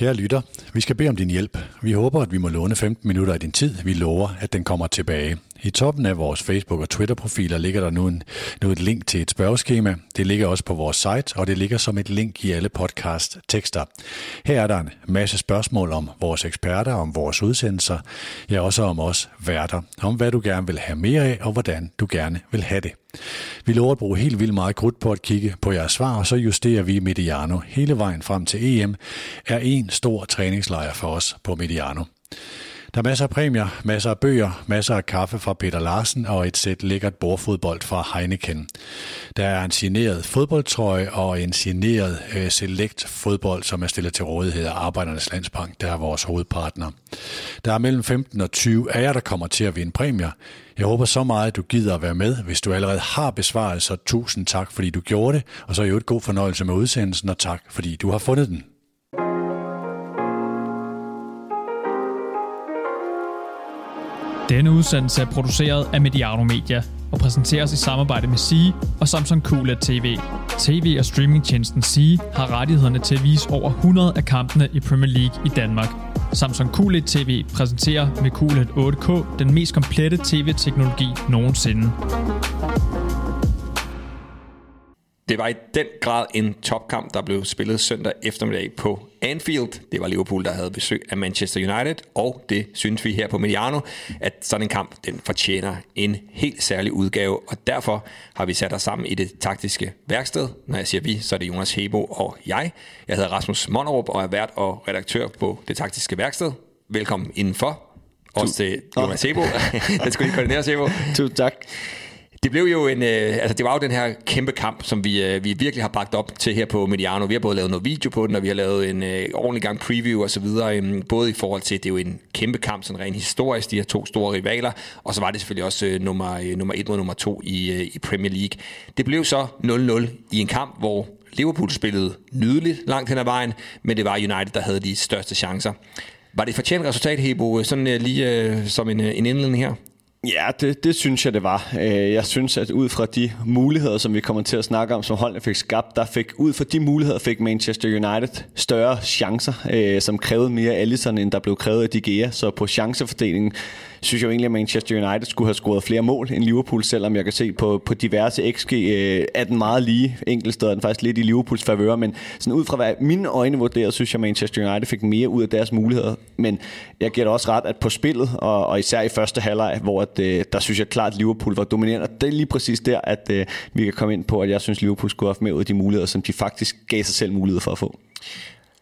Kære lytter, vi skal bede om din hjælp. Vi håber, at vi må låne 15 minutter af din tid. Vi lover, at den kommer tilbage. I toppen af vores Facebook- og Twitter-profiler ligger der nu, en, nu et link til et spørgeskema. Det ligger også på vores site, og det ligger som et link i alle podcast-tekster. Her er der en masse spørgsmål om vores eksperter, om vores udsendelser, ja også om os værter, om hvad du gerne vil have mere af, og hvordan du gerne vil have det. Vi lover at bruge helt vildt meget krudt på at kigge på jeres svar, og så justerer vi Mediano hele vejen frem til EM, er en stor træningslejr for os på Mediano. Der er masser af præmier, masser af bøger, masser af kaffe fra Peter Larsen og et sæt lækkert bordfodbold fra Heineken. Der er en signeret fodboldtrøje og en signeret øh, select fodbold, som er stillet til rådighed af Arbejdernes Landsbank, der er vores hovedpartner. Der er mellem 15 og 20 af jer, der kommer til at vinde præmier. Jeg håber så meget, at du gider at være med. Hvis du allerede har besvaret, så tusind tak, fordi du gjorde det. Og så er jo et god fornøjelse med udsendelsen, og tak, fordi du har fundet den. Denne udsendelse er produceret af Mediano Media og præsenteres i samarbejde med Sige og Samsung QLED TV. TV- og streamingtjenesten Sige har rettighederne til at vise over 100 af kampene i Premier League i Danmark. Samsung QLED TV præsenterer med QLED 8K den mest komplette tv-teknologi nogensinde. Det var i den grad en topkamp, der blev spillet søndag eftermiddag på Anfield. Det var Liverpool, der havde besøg af Manchester United, og det synes vi her på Mediano, at sådan en kamp, den fortjener en helt særlig udgave, og derfor har vi sat os sammen i det taktiske værksted. Når jeg siger vi, så er det Jonas Hebo og jeg. Jeg hedder Rasmus Monnerup og er vært og redaktør på det taktiske værksted. Velkommen indenfor. Også til Jonas Hebo. Den skulle lige koordinere, Hebo. Tusind tak. Det blev jo en, øh, altså det var jo den her kæmpe kamp, som vi, øh, vi virkelig har bragt op til her på Mediano. Vi har både lavet noget video på den, og vi har lavet en øh, ordentlig gang preview og så videre. Øh, både i forhold til, at det er jo en kæmpe kamp, sådan rent historisk, de her to store rivaler. Og så var det selvfølgelig også øh, nummer, øh, nummer et mod nummer to i, øh, i Premier League. Det blev så 0-0 i en kamp, hvor Liverpool spillede nydeligt langt hen ad vejen, men det var United, der havde de største chancer. Var det et fortjent resultat, Hebo, sådan øh, lige øh, som en, øh, en indledning her? Ja, det, det synes jeg, det var. Øh, jeg synes, at ud fra de muligheder, som vi kommer til at snakke om, som holdene fik skabt, der fik, ud fra de muligheder fik Manchester United større chancer, øh, som krævede mere Allison, end der blev krævet af De Gea. Så på chancefordelingen synes jeg jo egentlig, at Manchester United skulle have scoret flere mål end Liverpool, selvom jeg kan se på, på diverse XG øh, er den meget lige. Enkelt steder den faktisk lidt i Liverpools favør, men sådan ud fra hvad mine øjne vurderer, synes jeg, Manchester United fik mere ud af deres muligheder. Men jeg giver da også ret, at på spillet, og, og især i første halvleg, hvor at, øh, der synes jeg klart, at Liverpool var dominerende. Og det er lige præcis der, at øh, vi kan komme ind på, at jeg synes, Liverpool skulle have haft mere ud af de muligheder, som de faktisk gav sig selv mulighed for at få.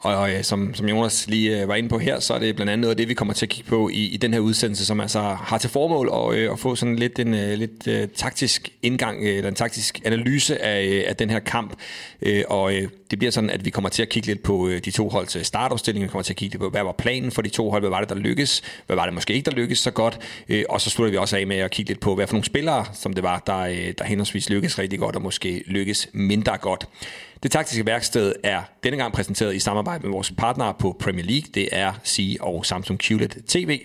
Og, og som, som Jonas lige øh, var inde på her, så er det blandt andet noget af det, vi kommer til at kigge på i, i den her udsendelse, som altså har til formål at, øh, at få sådan lidt en øh, lidt øh, taktisk indgang, øh, eller en taktisk analyse af, øh, af den her kamp. Øh, og øh, det bliver sådan, at vi kommer til at kigge lidt på øh, de to holds øh, startopstilling, vi kommer til at kigge lidt på, hvad var planen for de to hold, hvad var det, der lykkedes, hvad var det måske ikke, der lykkedes så godt, Øh, og så slutter vi også af med at kigge lidt på, hvad for nogle spillere, som det var, der, øh, der henholdsvis lykkedes rigtig godt, og måske lykkedes mindre godt. Det taktiske værksted er denne gang præsenteret i samarbejde med vores partnere på Premier League. Det er C og Samsung QLED TV.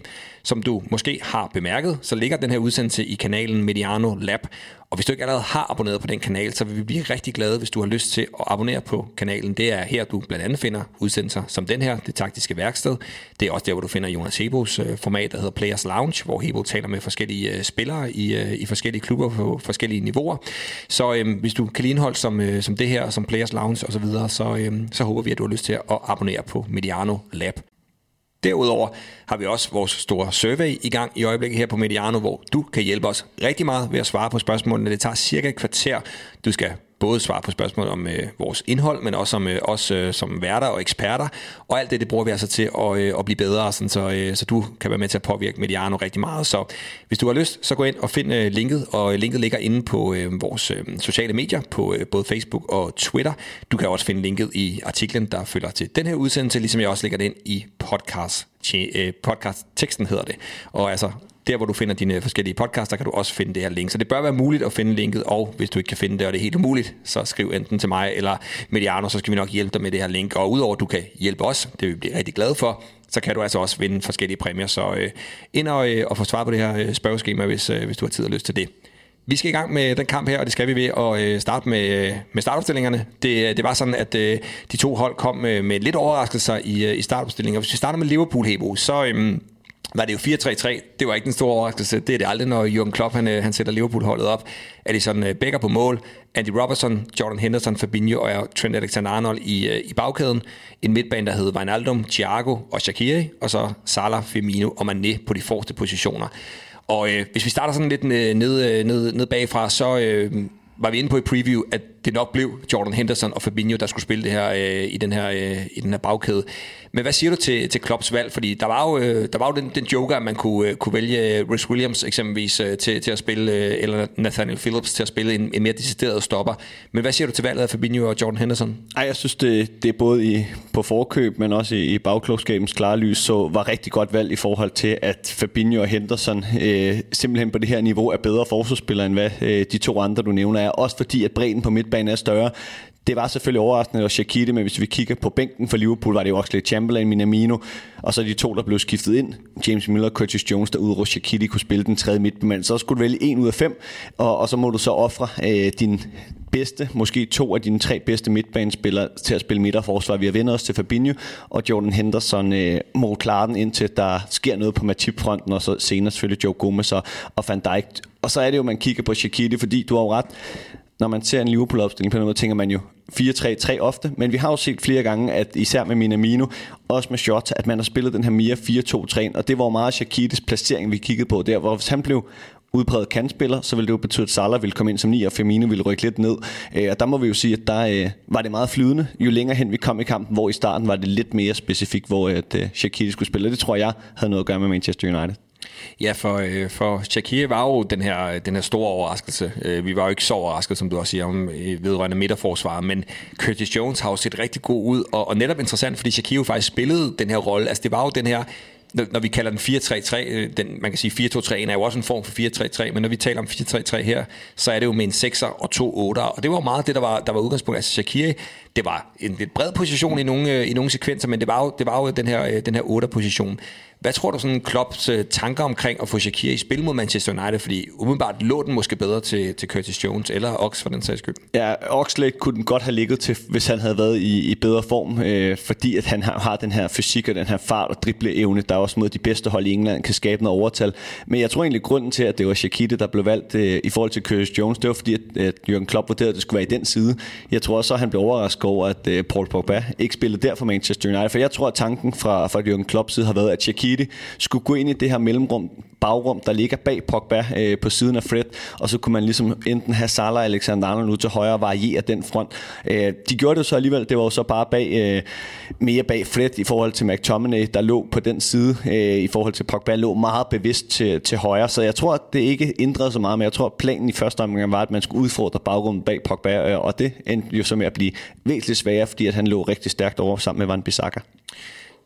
Som du måske har bemærket, så ligger den her udsendelse i kanalen Mediano Lab. Og hvis du ikke allerede har abonneret på den kanal, så vil vi blive rigtig glade, hvis du har lyst til at abonnere på kanalen. Det er her, du blandt andet finder udsendelser som den her, det taktiske værksted. Det er også der, hvor du finder Jonas Hebos øh, format, der hedder Players Lounge, hvor Hebo taler med forskellige øh, spillere i, øh, i forskellige klubber på forskellige niveauer. Så øhm, hvis du kan lide indhold som, øh, som det her, som Players Lounge osv., så, så, øhm, så håber vi, at du har lyst til at abonnere på Mediano Lab. Derudover har vi også vores store survey i gang i øjeblikket her på Mediano, hvor du kan hjælpe os rigtig meget ved at svare på spørgsmålene. Det tager cirka et kvarter. Du skal både svare på spørgsmål om øh, vores indhold, men også om øh, os øh, som værter og eksperter. Og alt det, det bruger vi altså til at, øh, at blive bedre, sådan så, øh, så du kan være med til at påvirke Mediano rigtig meget. Så hvis du har lyst, så gå ind og find øh, linket, og linket ligger inde på øh, vores øh, sociale medier, på øh, både Facebook og Twitter. Du kan også finde linket i artiklen, der følger til den her udsendelse, ligesom jeg også lægger det ind i podcast, øh, podcast-teksten hedder det. Og altså, der hvor du finder dine forskellige podcasts, kan du også finde det her link. Så det bør være muligt at finde linket, og hvis du ikke kan finde det, og det er helt umuligt, så skriv enten til mig eller Mediano, så skal vi nok hjælpe dig med det her link. Og udover at du kan hjælpe os, det vil vi blive rigtig glade for, så kan du altså også vinde forskellige præmier. Så øh, ind og, øh, og få svar på det her øh, spørgeskema, hvis, øh, hvis du har tid og lyst til det. Vi skal i gang med den kamp her, og det skal vi ved at øh, starte med, øh, med startopstillingerne. Det, øh, det var sådan, at øh, de to hold kom øh, med lidt overraskelser i, i startopstillingen. Hvis vi starter med Liverpool, Hebo, så... Øhm, var det jo 4-3-3. Det var ikke den store overraskelse. Det er det aldrig, når Jürgen Klopp han, øh, han sætter Liverpool-holdet op. Er det sådan øh, Becker på mål, Andy Robertson, Jordan Henderson, Fabinho og Trent Alexander-Arnold i, øh, i bagkæden. En midtbane, der hed Wijnaldum, Thiago og Shaqiri, og så Salah, Firmino og Mané på de forreste positioner. Og øh, hvis vi starter sådan lidt ned, ned, ned bagfra, så øh, var vi inde på i preview, at det nok blev Jordan Henderson og Fabinho, der skulle spille det her øh, i den her øh, i den her bagkæde. Men hvad siger du til, til Klopps valg? Fordi der var jo, øh, der var jo den, den joker, at man kunne, øh, kunne vælge øh, Rhys Williams eksempelvis øh, til, til at spille, øh, eller Nathaniel Phillips til at spille en, en mere decideret stopper. Men hvad siger du til valget af Fabinho og Jordan Henderson? Ej, jeg synes, det, det er både i, på forkøb, men også i, i bagklogskabens klare lys, så var rigtig godt valg i forhold til, at Fabinho og Henderson øh, simpelthen på det her niveau er bedre forsvarsspillere, end hvad øh, de to andre, du nævner er. Også fordi, at bredden på midtbanen er større. Det var selvfølgelig overraskende, at Shaqiri, men hvis vi kigger på bænken for Liverpool, var det jo også lidt Chamberlain, Minamino, og så de to, der blev skiftet ind. James Miller og Curtis Jones, der udrød Shaqiri kunne spille den tredje midtbemand. Så skulle du vælge en ud af fem, og, og så må du så ofre øh, din bedste, måske to af dine tre bedste midtbanespillere til at spille midterforsvar. Vi har vendt os til Fabinho, og Jordan Henderson øh, må klare den indtil der sker noget på Matip-fronten, og så senere selvfølgelig Joe Gomez og, og Van Dijk. Og så er det jo, man kigger på Shaqiri, fordi du har jo ret når man ser en Liverpool-opstilling på den måde, tænker man jo 4-3-3 ofte, men vi har jo set flere gange, at især med Minamino, også med Shot, at man har spillet den her mere 4-2-3, og det var meget Shakiris placering, vi kiggede på der, hvor hvis han blev udpræget kantspiller, så ville det jo betyde, at Salah ville komme ind som 9, og Firmino ville rykke lidt ned. Øh, og der må vi jo sige, at der øh, var det meget flydende, jo længere hen vi kom i kampen, hvor i starten var det lidt mere specifikt, hvor at, øh, Shaqiri skulle spille. Og det tror jeg havde noget at gøre med Manchester United. Ja, for, øh, for Shakir var jo den her, øh, den her store overraskelse. Øh, vi var jo ikke så overrasket, som du også siger, om øh, vedrørende midterforsvar, men Curtis Jones har jo set rigtig god ud, og, og netop interessant, fordi Shakir jo faktisk spillede den her rolle. Altså det var jo den her når vi kalder den 4-3-3, øh, den, man kan sige 4-2-3 er jo også en form for 4-3-3, men når vi taler om 4-3-3 her, så er det jo med en 6'er og to 8'er, og det var jo meget det, der var, der var udgangspunktet. Altså Shakiri, det var en lidt bred position i nogle, i nogle sekvenser, men det var jo, det var jo den her, den her 8'er-position. Hvad tror du sådan Klopps øh, tanker omkring at få Shakira i spil mod Manchester United? Fordi umiddelbart lå den måske bedre til, til Curtis Jones eller Ox for den sags skyld. Ja, Oxlade kunne den godt have ligget til, hvis han havde været i, i bedre form, øh, fordi at han har, har den her fysik og den her fart og dribleevne, der også mod de bedste hold i England kan skabe noget overtal. Men jeg tror egentlig, grunden til, at det var Shakira, der blev valgt øh, i forhold til Curtis Jones, det var fordi, at, at Jürgen Klopp vurderede, at det skulle være i den side. Jeg tror også, at han blev overrasket over, at øh, Paul Pogba ikke spillede der for Manchester United, for jeg tror, at tanken fra, fra Jürgen Klopps side har været, at Shakir skulle gå ind i det her mellemrum, bagrum, der ligger bag Pogba øh, på siden af Fred, og så kunne man ligesom enten have Salah og Alexander Arnold ud til højre og variere den front. Øh, de gjorde det så alligevel, det var jo så bare bag, øh, mere bag Fred i forhold til McTominay, der lå på den side, øh, i forhold til Pogba, lå meget bevidst til, til højre, så jeg tror, at det ikke ændrede så meget, men jeg tror, at planen i første omgang var, at man skulle udfordre bagrummet bag Pogba, øh, og det endte jo så med at blive væsentligt sværere, fordi at han lå rigtig stærkt over sammen med Van Bissaka.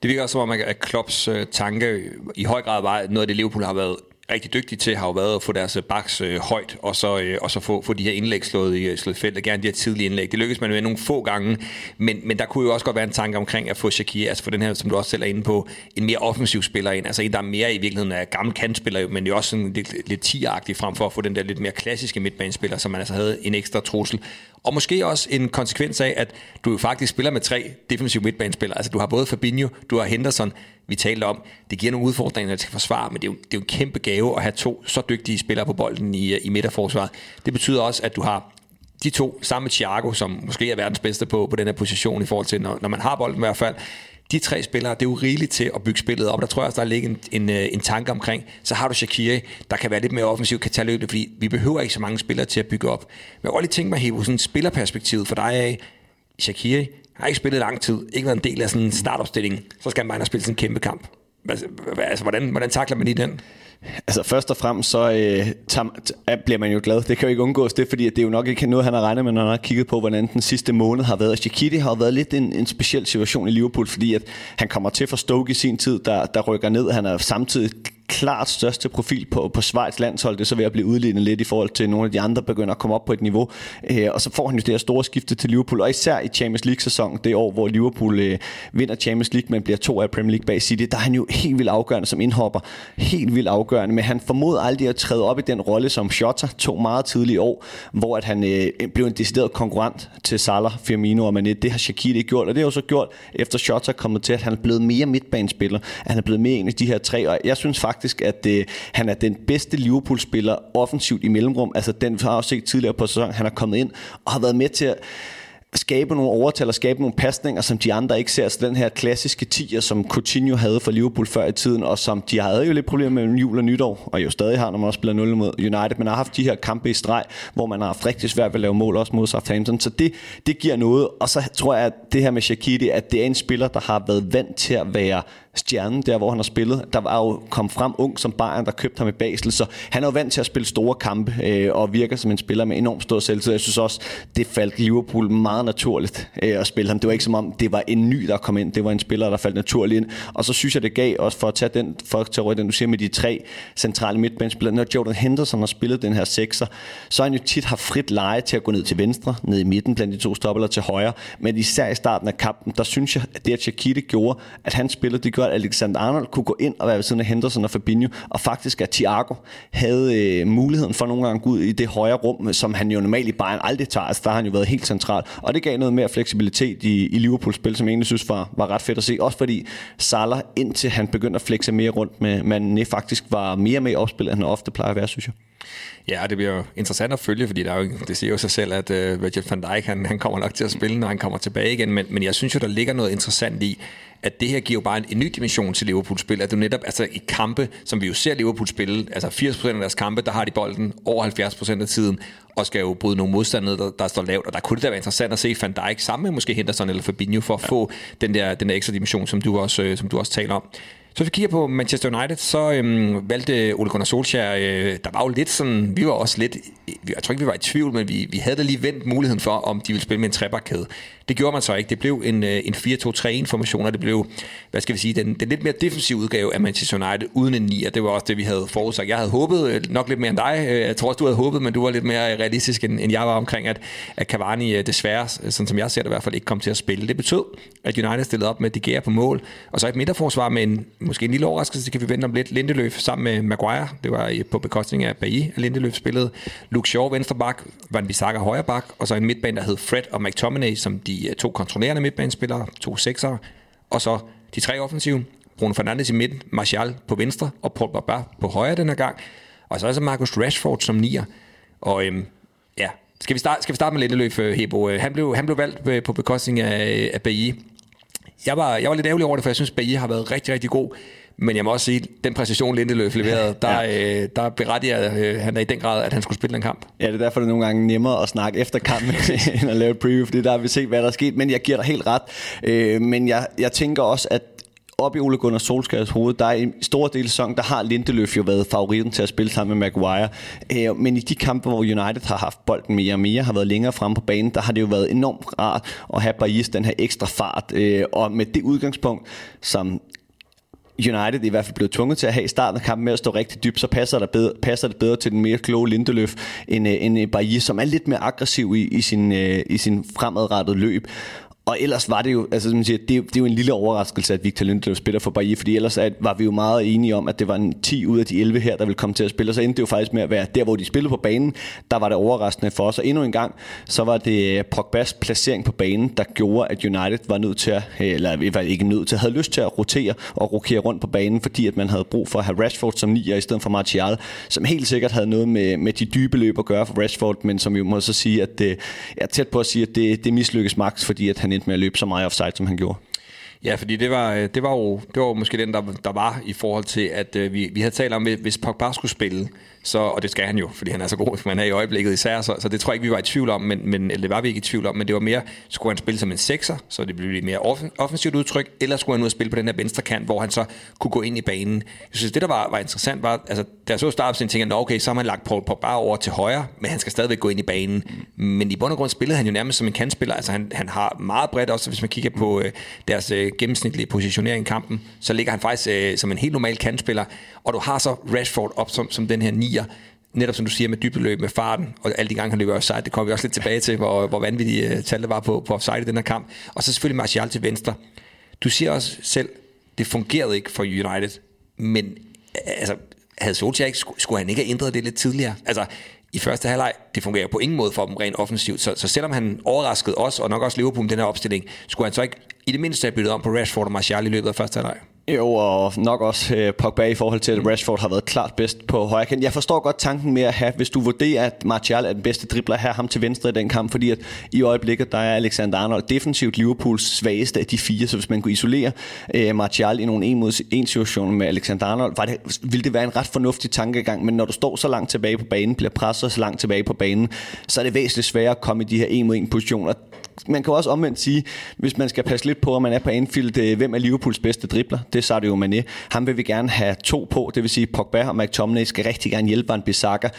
Det virker også som om, at Klopps øh, tanke i høj grad var noget af det, Liverpool har været rigtig dygtige til, har jo været at få deres øh, baks øh, højt, og så, øh, og så få, få de her indlæg slået i øh, slået feltet, gerne de her tidlige indlæg. Det lykkedes man med nogle få gange, men, men der kunne jo også godt være en tanke omkring at få Shakir, altså for den her, som du også selv er inde på, en mere offensiv spiller ind, altså en, der er mere i virkeligheden er gammel kantspiller, men jo også sådan lidt, lidt tiagtig frem for at få den der lidt mere klassiske midtbanespiller, som man altså havde en ekstra trussel. Og måske også en konsekvens af, at du jo faktisk spiller med tre defensive midtbanespillere. Altså du har både Fabinho, du har Henderson, vi talte om. Det giver nogle udfordringer til forsvare, men det er, jo, det er jo en kæmpe gave at have to så dygtige spillere på bolden i, øh, i midterforsvaret. Det betyder også, at du har de to sammen med Thiago, som måske er verdens bedste på, på den her position i forhold til, når, når man har bolden i hvert fald. De tre spillere, det er jo rigeligt til at bygge spillet op. Der tror jeg også, der ligger en, en, øh, en tanke omkring. Så har du Shakiri, der kan være lidt mere offensiv, kan tage løbet, fordi vi behøver ikke så mange spillere til at bygge op. Men jeg lige tænke mig, Hebo, sådan spillerperspektivet for dig af, Shakiri, har ikke spillet lang tid, ikke været en del af sådan en startopstilling, så skal man bare spille sådan en kæmpe kamp. Altså, altså hvordan, hvordan takler man i den? Altså først og fremmest så øh, tager, bliver man jo glad. Det kan jo ikke undgås det, fordi det er jo nok ikke noget, han har regnet med, når han har kigget på, hvordan den sidste måned har været. Shaqiri har været lidt en, en speciel situation i Liverpool, fordi at han kommer til for Stoke i sin tid, der, der rykker ned. Han er samtidig klart største profil på, på Schweiz landshold. Det er så ved at blive udlignet lidt i forhold til nogle af de andre, begynder at komme op på et niveau. Øh, og så får han jo det her store skifte til Liverpool, og især i Champions League-sæsonen, det år, hvor Liverpool øh, vinder Champions League, men bliver to af Premier League bag City, der er han jo helt vildt afgørende som indhopper. Helt vildt afgørende, men han formåede aldrig at træde op i den rolle, som Shota tog meget tidligt år, hvor at han øh, blev en decideret konkurrent til Salah, Firmino og Mané. Det har Shaqiri gjort, og det har jo så gjort, efter Shota er kommet til, at han er blevet mere midtbanespiller. Han er blevet mere en af de her tre, og jeg synes faktisk, at øh, han er den bedste Liverpool-spiller offensivt i mellemrum. Altså den vi har også set tidligere på sæsonen, han er kommet ind og har været med til at skabe nogle overtal og skabe nogle pasninger, som de andre ikke ser. Så altså den her klassiske tiger, som Coutinho havde for Liverpool før i tiden, og som de havde jo lidt problemer med jul og nytår, og jo stadig har, når man også spiller 0 mod United. Man har haft de her kampe i streg, hvor man har haft rigtig svært ved at lave mål, også mod Southampton. Så det, det giver noget. Og så tror jeg, at det her med Shaqiri, at det er en spiller, der har været vant til at være stjernen, der hvor han har spillet. Der var jo kom frem ung som Bayern, der købte ham i Basel, så han er jo vant til at spille store kampe, øh, og virker som en spiller med enormt stor selvtid. Jeg synes også, det faldt Liverpool meget naturligt øh, at spille ham. Det var ikke som om, det var en ny, der kom ind. Det var en spiller, der faldt naturligt ind. Og så synes jeg, det gav også for at tage den, for at tage den, du siger med de tre centrale midtbanespillere. Når Jordan Henderson har spillet den her sekser, så har han jo tit haft frit leje til at gå ned til venstre, ned i midten blandt de to stopper eller til højre. Men især i starten af kampen, der synes jeg, at det, at Shaqiri gjorde, at han spillede, det gør, at Alexander Arnold kunne gå ind og være ved siden af Henderson og Fabinho, og faktisk at Thiago havde øh, muligheden for nogle gange at gå ud i det højre rum, som han jo normalt i Bayern aldrig tager. Altså, der har han jo været helt central. Og det gav noget mere fleksibilitet i, i Liverpools spil, som jeg egentlig synes var, var ret fedt at se. Også fordi Salah, indtil han begyndte at flexe mere rundt med Mané, faktisk var mere med i opspillet, end han ofte plejer at være, synes jeg. Ja, det bliver jo interessant at følge, fordi der er jo, det siger jo sig selv, at uh, Virgil van Dijk han, han kommer nok til at spille, når han kommer tilbage igen, men, men jeg synes jo, der ligger noget interessant i, at det her giver jo bare en, en ny dimension til Liverpools spil, at du netop, altså i kampe, som vi jo ser Liverpool spille, altså 80% af deres kampe, der har de bolden over 70% af tiden, og skal jo bryde nogle modstandere, der, der står lavt, og der kunne det da være interessant at se Van Dijk sammen med måske Henderson eller Fabinho, for at ja. få den der, den der ekstra dimension, som du også, øh, som du også taler om. Så hvis vi kigger på Manchester United, så øhm, valgte Ole Gunnar Solskjaer, øh, der var jo lidt sådan, vi var også lidt, jeg tror ikke, vi var i tvivl, men vi, vi havde da lige vendt muligheden for, om de ville spille med en trebakkæde. Det gjorde man så ikke. Det blev en, øh, en 4-2-3-1-formation, og det blev, hvad skal vi sige, den, den lidt mere defensive udgave af Manchester United uden en 9, og det var også det, vi havde forudsagt. Jeg havde håbet, øh, nok lidt mere end dig, øh, jeg tror også, du havde håbet, men du var lidt mere realistisk, end, end jeg var omkring, at, at Cavani desværre, sådan som jeg ser det i hvert fald, ikke kom til at spille. Det betød, at United stillede op med De Gea på mål, og så et midterforsvar med en, måske en lille overraskelse, det kan vi vente om lidt, Lindeløf sammen med Maguire, det var på bekostning af Bailly, at Lindeløf spillede, Luke Shaw venstre bak, Van Bissaka højre bak, og så en midtbane, der hed Fred og McTominay, som de Øh, to kontrollerende midtbanespillere, to seksere, og så de tre offensive, Bruno Fernandes i midten, Martial på venstre, og Paul Pogba på højre den her gang, og så er så Marcus Rashford som nier. Og øhm, ja, skal vi, starte, skal vi starte med Lindeløf, øh, Hebo? Øh, han blev, han blev valgt øh, på bekostning af, af Bailly. Jeg var, jeg var lidt ærgerlig over det, for jeg synes, Bailly har været rigtig, rigtig god. Men jeg må også sige, den præcision Lindeløf leverede, der, ja. øh, der berettiger øh, han er i den grad, at han skulle spille den kamp. Ja, det er derfor, det er nogle gange nemmere at snakke efter kampen, end at lave et preview, fordi der har vi set, hvad der er sket. Men jeg giver dig helt ret. Øh, men jeg, jeg tænker også, at op i Ole Gunnar Solskjaers hoved, der er en stor del af sæsonen, der har Lindeløf jo været favoritten til at spille sammen med Maguire. Øh, men i de kampe, hvor United har haft bolden mere og mere, har været længere frem på banen, der har det jo været enormt rart at have Baillis den her ekstra fart. Øh, og med det udgangspunkt, som United i hvert fald blevet tvunget til at have i starten af kampen med at stå rigtig dybt, så passer, der bedre, passer det bedre til den mere kloge Lindeløf end, øh, end Bailly, som er lidt mere aggressiv i, i, sin, øh, i sin fremadrettede løb. Og ellers var det jo, altså som siger, det, det er jo en lille overraskelse, at Victor Lindeløf spiller for Bailly, fordi ellers at, var vi jo meget enige om, at det var en 10 ud af de 11 her, der ville komme til at spille, og så endte det jo faktisk med at være der, hvor de spillede på banen, der var det overraskende for os. Og endnu en gang, så var det Pogbas placering på banen, der gjorde, at United var nødt til at, øh, eller i hvert fald ikke nødt til, havde lyst til at rotere og rokere rundt på banen, fordi at man havde brug for at have Rashford som nier i stedet for Martial, som helt sikkert havde noget med, med de dybe løb at gøre for Rashford, men som vi må så sige, at øh, det, er tæt på at sige, at det, det mislykkes max, fordi at han endte med at løbe så meget offside, som han gjorde. Ja, fordi det var, øh, det var jo det var måske den, der, der var i forhold til, at øh, vi, vi havde talt om, hvis Pogba skulle spille, så, og det skal han jo, fordi han er så god, som han er i øjeblikket især, så, så det tror jeg ikke, vi var i tvivl om, men, men, eller det var vi ikke i tvivl om, men det var mere, skulle han spille som en sekser, så det blev lidt mere offensivt udtryk, eller skulle han ud og spille på den her venstre kant, hvor han så kunne gå ind i banen. Jeg synes, det der var, var interessant, var, altså, da jeg så starten, tænkte jeg, okay, så har man lagt Paul Pogba over til højre, men han skal stadigvæk gå ind i banen. Men i bund og grund spillede han jo nærmest som en kantspiller, altså han, han har meget bredt også, hvis man kigger på øh, deres øh, gennemsnitlige positionering i kampen, så ligger han faktisk øh, som en helt normal kantspiller, og du har så Rashford op som, som den her nier, netop som du siger, med dybdeløb, med farten, og alle de gange, han løber offside, det kommer vi også lidt tilbage til, hvor, hvor vanvittige øh, tal det var på, på offside i den her kamp. Og så selvfølgelig Martial til venstre. Du siger også selv, det fungerede ikke for United, men øh, altså, havde Solskjaer ikke, skulle han ikke have ændret det lidt tidligere? Altså, i første halvleg, det fungerer på ingen måde for dem rent offensivt, så, så selvom han overraskede os, og nok også Liverpool med den her opstilling, skulle han så ikke i det mindste have byttet om på Rashford og Martial i løbet af første halvleg? Jo, og nok også øh, Pogba i forhold til, at Rashford har været klart bedst på højre kant. Jeg forstår godt tanken med at have, hvis du vurderer, at Martial er den bedste dribler, have ham til venstre i den kamp, fordi at i øjeblikket, der er Alexander Arnold defensivt Liverpools svageste af de fire, så hvis man kunne isolere øh, Martial i nogle en mod en situation med Alexander Arnold, var det, ville det være en ret fornuftig tankegang, men når du står så langt tilbage på banen, bliver presset så langt tilbage på banen, så er det væsentligt sværere at komme i de her en mod en positioner man kan også omvendt sige, hvis man skal passe lidt på, om man er på Anfield, øh, hvem er Liverpools bedste dribler? Det er Sadio Mane. Ham vil vi gerne have to på, det vil sige Pogba og McTominay skal rigtig gerne hjælpe Van Bissaka.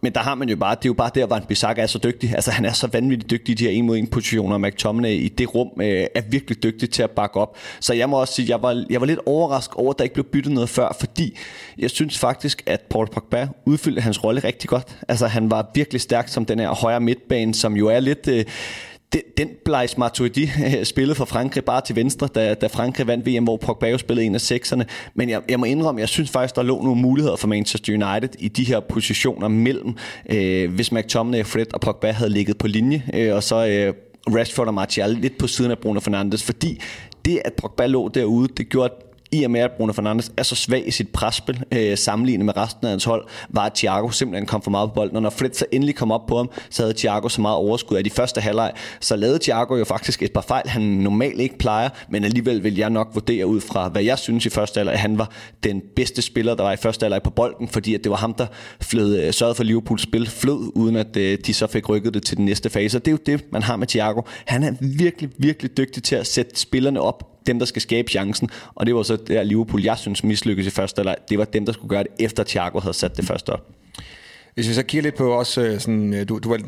Men der har man jo bare, det er jo bare der, hvor Bissaka er så dygtig. Altså han er så vanvittigt dygtig i de her en mod en positioner. McTominay i det rum øh, er virkelig dygtig til at bakke op. Så jeg må også sige, jeg var, jeg var lidt overrasket over, at der ikke blev byttet noget før, fordi jeg synes faktisk, at Paul Pogba udfyldte hans rolle rigtig godt. Altså han var virkelig stærk som den her højre midtbane, som jo er lidt... Øh, den, den Blaise Matuidi øh, spillede for Frankrig bare til venstre, da, da Frankrig vandt VM, hvor Pogba jo spillede en af sekserne. Men jeg, jeg må indrømme, jeg synes faktisk, der lå nogle muligheder for Manchester United i de her positioner mellem, øh, hvis McTominay, Fred og Pogba havde ligget på linje, øh, og så øh, Rashford og Martial lidt på siden af Bruno Fernandes, fordi det, at Pogba lå derude, det gjorde, i og med, at Bruno Fernandes er så svag i sit presspil, øh, sammenlignet med resten af hans hold, var at Thiago simpelthen kom for meget på bolden. Og når Fred så endelig kom op på ham, så havde Thiago så meget overskud af de første halvleg. Så lavede Thiago jo faktisk et par fejl, han normalt ikke plejer, men alligevel vil jeg nok vurdere ud fra, hvad jeg synes i første halvleg, at han var den bedste spiller, der var i første halvleg på bolden, fordi at det var ham, der flød, øh, sørgede for Liverpools spil flød, uden at øh, de så fik rykket det til den næste fase. Og det er jo det, man har med Thiago. Han er virkelig, virkelig dygtig til at sætte spillerne op dem, der skal skabe chancen. Og det var så der Liverpool, jeg synes mislykkedes i første eller Det var dem, der skulle gøre det, efter Thiago havde sat det første op. Hvis vi så kigger lidt på også, øh, sådan, øh, du, du var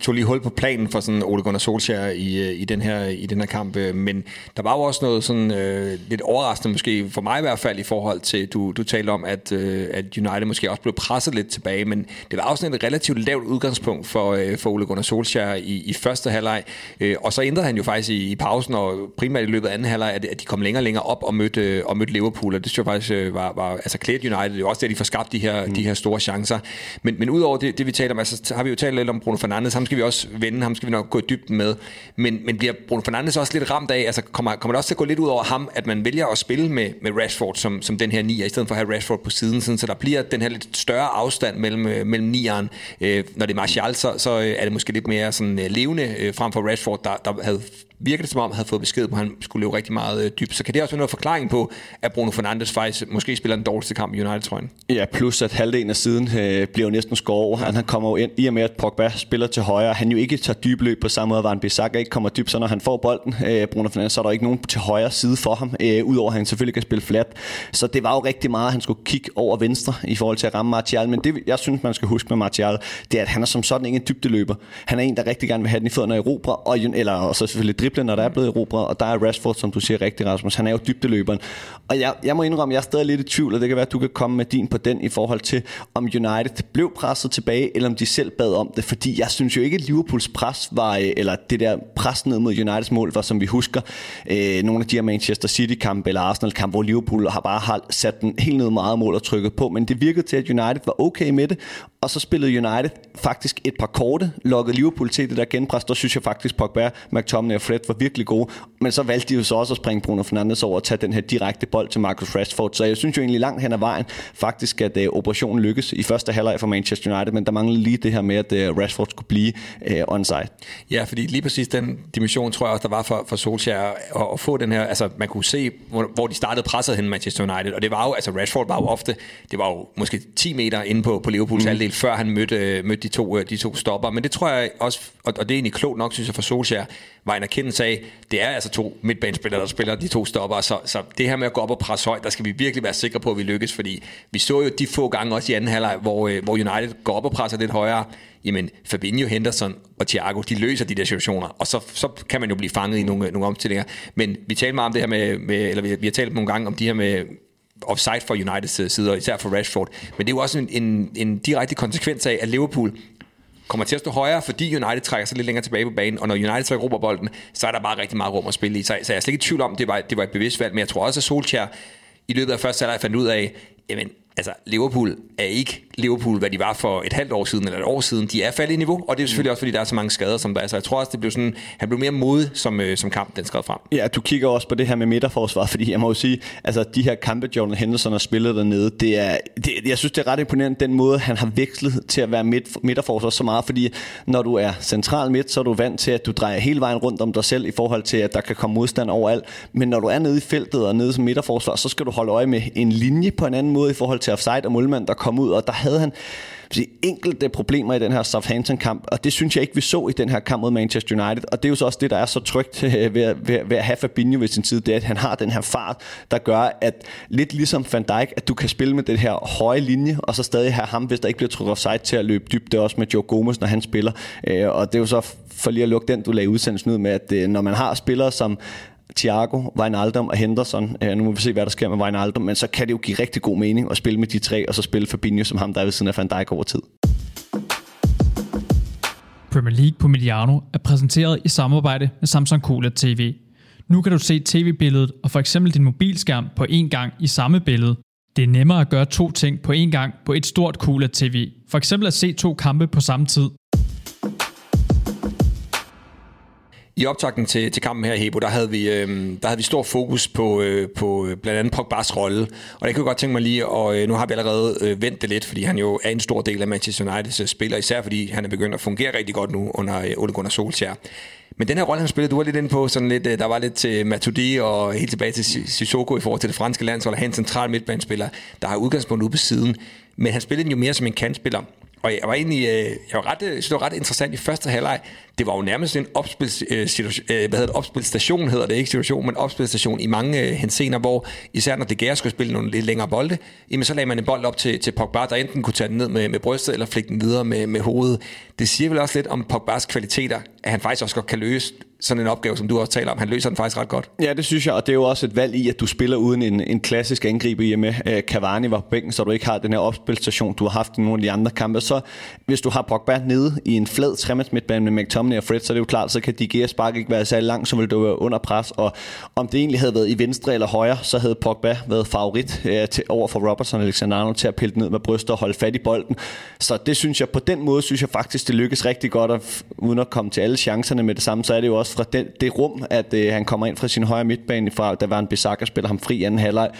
tog lige hul på planen for sådan Ole Gunnar Solskjaer i, øh, i, den her, i den her kamp, øh, men der var jo også noget sådan øh, lidt overraskende, måske for mig i hvert fald, i forhold til, du, du talte om, at, øh, at United måske også blev presset lidt tilbage, men det var også et relativt lavt udgangspunkt for, øh, for Ole Gunnar Solskjaer i, i første halvleg, øh, og så ændrede han jo faktisk i, i pausen, og primært i løbet af anden halvleg, at, at de kom længere og længere op og mødte, og mødte Liverpool, og det synes jeg faktisk øh, var, var altså klædt United, det er også det, de får skabt de her, mm. de her store chancer, men, men udover det, det vi taler om, altså har vi jo talt lidt om Bruno Fernandes, Fernandes, ham skal vi også vende, ham skal vi nok gå i dybden med. Men, men bliver Bruno Fernandes også lidt ramt af, altså kommer, kommer det også til at gå lidt ud over ham, at man vælger at spille med, med Rashford som, som den her nier, i stedet for at have Rashford på siden, sådan, så der bliver den her lidt større afstand mellem, øh, mellem nieren. Øh, når det er Martial, så, så øh, er det måske lidt mere sådan, øh, levende øh, frem for Rashford, der, der havde virker det som om, havde fået besked på, at han skulle leve rigtig meget øh, dybt. Så kan det også være noget forklaring på, at Bruno Fernandes faktisk måske spiller den dårligste kamp i United-trøjen? Ja, plus at halvdelen af siden øh, bliver jo næsten skåret over. Ja. Han kommer jo ind, i og med at Pogba spiller til højre. Han jo ikke tager dybe løb på samme måde, hvor han Bissaka ikke kommer dybt, så når han får bolden, øh, Bruno Fernandes, så er der ikke nogen til højre side for ham, øh, udover at han selvfølgelig kan spille flat. Så det var jo rigtig meget, at han skulle kigge over venstre i forhold til at ramme Martial. Men det, jeg synes, man skal huske med Martial, det er, at han er som sådan ikke en dybdeløber. Han er en, der rigtig gerne vil have den i fødderne i Europa, og, eller og så selvfølgelig drible, når der er blevet erobret og der er Rashford, som du siger rigtig, Rasmus. Han er jo dybdeløberen. Og jeg, jeg må indrømme, jeg er stadig lidt i tvivl, og det kan være, at du kan komme med din på den i forhold til, om United blev presset tilbage, eller om de selv bad om det. Fordi jeg synes jo ikke, at Liverpools pres var, øh, eller det der pres ned mod Uniteds mål, var som vi husker, øh, nogle af de her Manchester City-kampe eller Arsenal-kampe, hvor Liverpool har bare har sat den helt ned meget mål og trykket på. Men det virkede til, at United var okay med det, og så spillede United faktisk et par korte, lukkede Liverpool til det der genpres. Der synes jeg faktisk, Pogba, McTominay og Fred var virkelig gode. Men så valgte de jo så også at springe Bruno Fernandes over og tage den her direkte bold til Marcus Rashford. Så jeg synes jo egentlig langt hen ad vejen faktisk, at uh, operationen lykkes i første halvleg for Manchester United, men der manglede lige det her med, at uh, Rashford skulle blive uh, onside. Ja, fordi lige præcis den dimension, tror jeg også, der var for, for Solskjaer at, at få den her, altså man kunne se, hvor, hvor de startede presset hen Manchester United, og det var jo, altså Rashford var jo ofte, det var jo måske 10 meter inde på, på Liverpools mm. halvdel, helt før han mødte, øh, mødte de, to, øh, de to stopper. Men det tror jeg også, og det er egentlig klogt nok, synes jeg, for Solskjaer, var en erkendelse af, det er altså to midtbanespillere, der spiller de to stopper, så, så det her med at gå op og presse højt, der skal vi virkelig være sikre på, at vi lykkes, fordi vi så jo de få gange også i anden halvleg, hvor, øh, hvor United går op og presser lidt højere, jamen Fabinho, Henderson og Thiago, de løser de der situationer, og så, så kan man jo blive fanget i nogle, nogle omstillinger. Men vi talte meget om det her med, med eller vi, vi har talt nogle gange om de her med offside for Uniteds øh, side, og især for Rashford. Men det er jo også en, en, en direkte konsekvens af, at Liverpool kommer til at stå højere, fordi United trækker sig lidt længere tilbage på banen, og når United så råber bolden, så er der bare rigtig meget rum at spille i. Så, så jeg er slet ikke i tvivl om, det var, det var et bevidst valg, men jeg tror også, at Solskjaer i løbet af første halvleg fandt ud af, jamen, altså Liverpool er ikke Liverpool, hvad de var for et halvt år siden eller et år siden. De er faldet i niveau, og det er selvfølgelig også, fordi der er så mange skader, som der er. Så jeg tror også, det blev sådan, han blev mere modig, som, øh, som kampen den skred frem. Ja, du kigger også på det her med midterforsvar, fordi jeg må jo sige, altså de her kampe, Jordan Henderson har spillet dernede, det er, det, jeg synes, det er ret imponerende, den måde, han har vekslet til at være midt, midterforsvar så meget, fordi når du er central midt, så er du vant til, at du drejer hele vejen rundt om dig selv i forhold til, at der kan komme modstand overalt. Men når du er nede i feltet og nede som midterforsvar, så skal du holde øje med en linje på en anden måde i forhold til offside og målmand, der kom ud, og der havde han enkelte problemer i den her Southampton-kamp, og det synes jeg ikke, vi så i den her kamp mod Manchester United, og det er jo så også det, der er så trygt øh, ved, ved, ved at have Fabinho ved sin side, det er, at han har den her fart, der gør, at lidt ligesom Van Dijk, at du kan spille med den her høje linje, og så stadig have ham, hvis der ikke bliver trukket offside til at løbe dybt, det er også med Joe Gomez, når han spiller, øh, og det er jo så for lige at lukke den, du lagde udsendelsen ud med, at øh, når man har spillere, som Thiago, Wijnaldum og Henderson. Uh, nu må vi se, hvad der sker med Wijnaldum, men så kan det jo give rigtig god mening at spille med de tre, og så spille Fabinho som ham, der er ved siden af Van Dijk over tid. Premier League på Mediano er præsenteret i samarbejde med Samsung QLED TV. Nu kan du se tv-billedet og for eksempel din mobilskærm på én gang i samme billede. Det er nemmere at gøre to ting på én gang på et stort QLED TV. For eksempel at se to kampe på samme tid. I optakten til, til kampen her i Hebo, der havde vi, øh, der havde vi stor fokus på, øh, på øh, blandt andet Pogba's rolle. Og det kan jeg godt tænke mig lige, og øh, nu har vi allerede øh, vendt det lidt, fordi han jo er en stor del af Manchester Uniteds øh, spiller, især fordi han er begyndt at fungere rigtig godt nu under øh, Ole Gunnar Solskjaer. Men den her rolle, han spillede, du var lidt inde på, sådan lidt, øh, der var lidt til Matuidi og helt tilbage til Sissoko i forhold til det franske landshold, han en central midtbanespiller, der har udgangspunkt ude på siden. Men han spillede den jo mere som en kantspiller. Og jeg var egentlig øh, jeg var ret, synes, det var ret interessant i første halvleg. Det var jo nærmest en opspil, øh, situation, øh, hvad hedder det, opspilstation, hedder det ikke situation, men opspilstation i mange øh, hensener, hvor især når De Gea skulle spille nogle lidt længere bolde, jamen så lagde man en bold op til, til Pogba, der enten kunne tage den ned med, med brystet, eller flække den videre med, med hovedet. Det siger vel også lidt om Pogba's kvaliteter, at han faktisk også godt kan løse sådan en opgave, som du også taler om. Han løser den faktisk ret godt. Ja, det synes jeg, og det er jo også et valg i, at du spiller uden en, en klassisk angriber i med. Øh, Cavani var på bænken, så du ikke har den her opspilstation, du har haft i nogle af de andre kampe. Så hvis du har Pogba nede i en flad tremands midtbane med McTominay og Fred, så er det jo klart, så kan De Gea spark ikke være særlig langt, så vil du være under pres. Og om det egentlig havde været i venstre eller højre, så havde Pogba været favorit øh, til, over for Robertson og Alexander Arnold til at pille ned med brystet og holde fat i bolden. Så det synes jeg, på den måde synes jeg faktisk, det lykkes rigtig godt, at, uden at komme til alle chancerne med det samme, så er det jo også fra den, det rum, at øh, han kommer ind fra sin højre midtbane, fra, der var en Bissaka spiller ham fri i anden halvleg.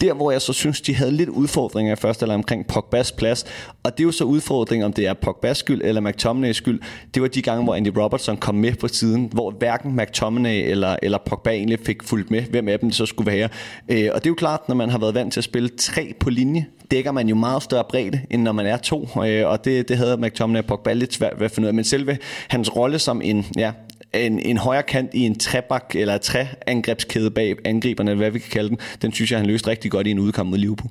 Der, hvor jeg så synes, de havde lidt udfordringer i første eller omkring Pogba's plads, og det er jo så udfordring, om det er Pogba's skyld eller McTominay's skyld. Det var de gange, hvor Andy Robertson kom med på siden, hvor hverken McTominay eller, eller Pogba egentlig fik fulgt med, hvem af dem det så skulle være. Øh, og det er jo klart, når man har været vant til at spille tre på linje, dækker man jo meget større bredde, end når man er to, øh, og det, det havde McTominay og Pogba lidt svært ved at finde ud af. Men selve hans rolle som en, ja, en, en højre kant i en trebak eller træangrebskæde bag angriberne, eller hvad vi kan kalde den, den synes jeg, han løste rigtig godt i en udkamp mod Liverpool.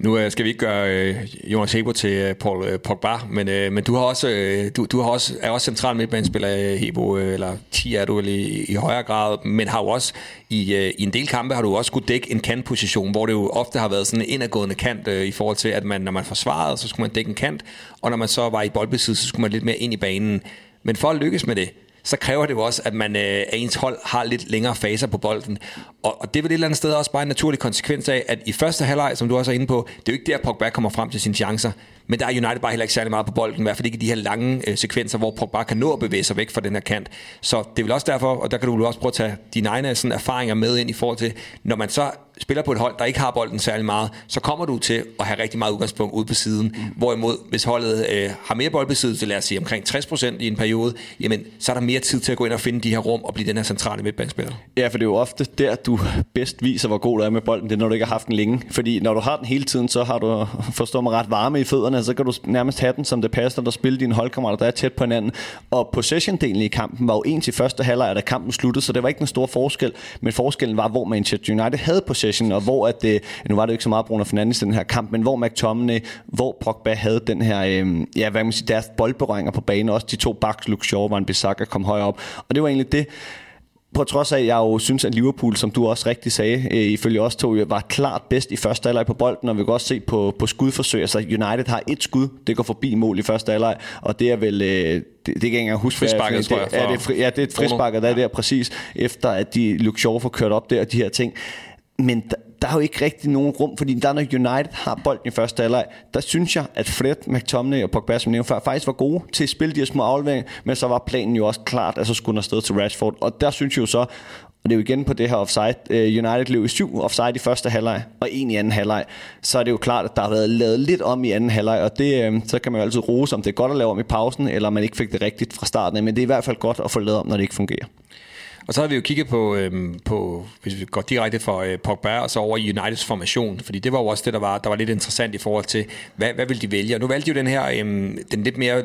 Nu øh, skal vi ikke gøre øh, Jonas Hebo til øh, Paul øh, Pogba, men, øh, men du har også øh, du, du har også er også central midtbanespiller øh, Hebo øh, eller 10 er du vel i, i højere grad, men har jo også i, øh, i en del kampe har du også skulle dække en kantposition, hvor det jo ofte har været sådan en indadgående kant øh, i forhold til at man når man forsvarede, så skulle man dække en kant, og når man så var i boldbesiddelse, så skulle man lidt mere ind i banen. Men for at lykkes med det, så kræver det jo også, at man øh, at ens hold har lidt længere faser på bolden. Og, og det er vel et eller andet sted også bare en naturlig konsekvens af, at i første halvleg, som du også er inde på, det er jo ikke der, Pogba kommer frem til sine chancer. Men der er United bare heller ikke særlig meget på bolden, i hvert fald ikke i de her lange øh, sekvenser, hvor Pogba kan nå at bevæge sig væk fra den her kant. Så det er vel også derfor, og der kan du også prøve at tage dine egne sådan, erfaringer med ind i forhold til, når man så spiller på et hold, der ikke har bolden særlig meget, så kommer du til at have rigtig meget udgangspunkt ude på siden. Mm. Hvorimod, hvis holdet øh, har mere boldbesiddelse, lad os sige omkring 60% i en periode, jamen, så er der mere tid til at gå ind og finde de her rum og blive den her centrale midtbanespiller. Ja, for det er jo ofte der, du bedst viser, hvor god du er med bolden, det er, når du ikke har haft den længe. Fordi når du har den hele tiden, så har du, forstår mig ret, varme i fødderne, så kan du nærmest have den, som det passer, når du spiller dine holdkammerater, der er tæt på hinanden. Og possession-delen i kampen var jo en til første halvleg, da kampen sluttede, så det var ikke en stor forskel. Men forskellen var, hvor Manchester United havde possession, og hvor at, øh, nu var det jo ikke så meget Bruno Fernandes i den her kamp, men hvor McTominay, hvor Pogba havde den her, øh, ja, hvad man siger, deres boldberøringer på banen, også de to backs, Luke Shaw, var en Bissaka kom højere op. Og det var egentlig det, på trods af, at jeg jo synes, at Liverpool, som du også rigtig sagde, øh, ifølge os to, var klart bedst i første halvleg på bolden, og vi kan også se på, på skudforsøg. Altså United har et skud, det går forbi mål i første halvleg, og det er vel, øh, det, det kan ikke engang huske, frisparket, det, det, er, det, fri, ja, det er et frisparket, der er der præcis, efter at de Luke Shaw får kørt op der, og de her ting. Men der er jo ikke rigtig nogen rum, fordi der når United har bolden i første halvleg, der synes jeg, at Fred, McTominay og Pogba, som nævnte før, faktisk var gode til at spille de her små afleveringer, men så var planen jo også klart, at så skulle der afsted til Rashford. Og der synes jeg jo så, og det er jo igen på det her offside. Øh, United løb i syv offside i første halvleg, og en i anden halvleg. Så er det jo klart, at der har været lavet lidt om i anden halvleg, og det, øh, så kan man jo altid rose, om det er godt at lave om i pausen, eller man ikke fik det rigtigt fra starten. Men det er i hvert fald godt at få lavet om, når det ikke fungerer. Og så har vi jo kigget på, øhm, på hvis vi går direkte fra øh, Pogba og så over i Uniteds formation, fordi det var jo også det, der var, der var lidt interessant i forhold til, hvad, hvad vil de vælge? Og nu valgte de jo den her, øhm, den lidt mere,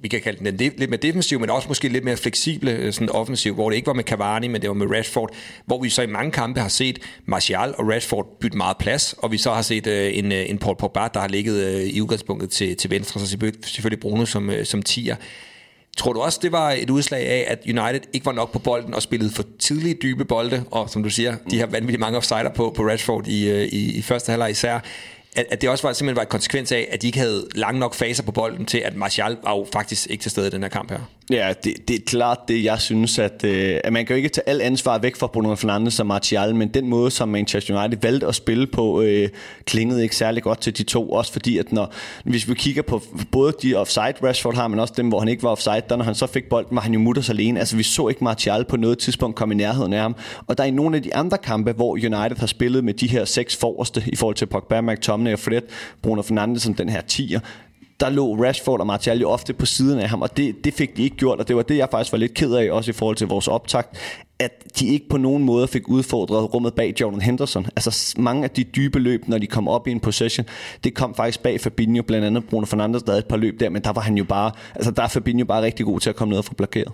vi kan kalde den, den lidt mere defensiv, men også måske lidt mere fleksible øh, sådan offensiv, hvor det ikke var med Cavani, men det var med Rashford, hvor vi så i mange kampe har set Martial og Rashford bytte meget plads, og vi så har set øh, en, øh, en Paul Pogba, der har ligget øh, i udgangspunktet til, til venstre, så selvfølgelig Bruno som, øh, som tier. Tror du også, det var et udslag af, at United ikke var nok på bolden og spillede for tidlige dybe bolde, og som du siger, de har vanvittigt mange offsider på, på Rashford i, øh, i, i første halvleg især, at, at det også var, simpelthen var et konsekvens af, at de ikke havde lange nok faser på bolden til, at Martial var jo faktisk ikke til stede i den her kamp her. Ja, det, det er klart det, jeg synes, at, øh, at man kan jo ikke tage alt ansvar væk fra Bruno Fernandes og Martial, men den måde, som Manchester United valgte at spille på, øh, klingede ikke særlig godt til de to, også fordi, at når, hvis vi kigger på både de offside Rashford har, men også dem, hvor han ikke var offside, der når han så fik bolden, var han jo mutters alene. Altså, vi så ikke Martial på noget tidspunkt komme i nærheden af ham. Og der er i nogle af de andre kampe, hvor United har spillet med de her seks forreste, i forhold til Pogba, McTominay og øh, Fred, Bruno Fernandes som den her tier, der lå Rashford og Martial jo ofte på siden af ham, og det, det fik de ikke gjort, og det var det, jeg faktisk var lidt ked af, også i forhold til vores optakt, at de ikke på nogen måde fik udfordret rummet bag Jordan Henderson. Altså mange af de dybe løb, når de kom op i en possession, det kom faktisk bag Fabinho, blandt andet Bruno Fernandes, der havde et par løb der, men der var han jo bare, altså der er Fabinho bare rigtig god til at komme ned og få blokeret.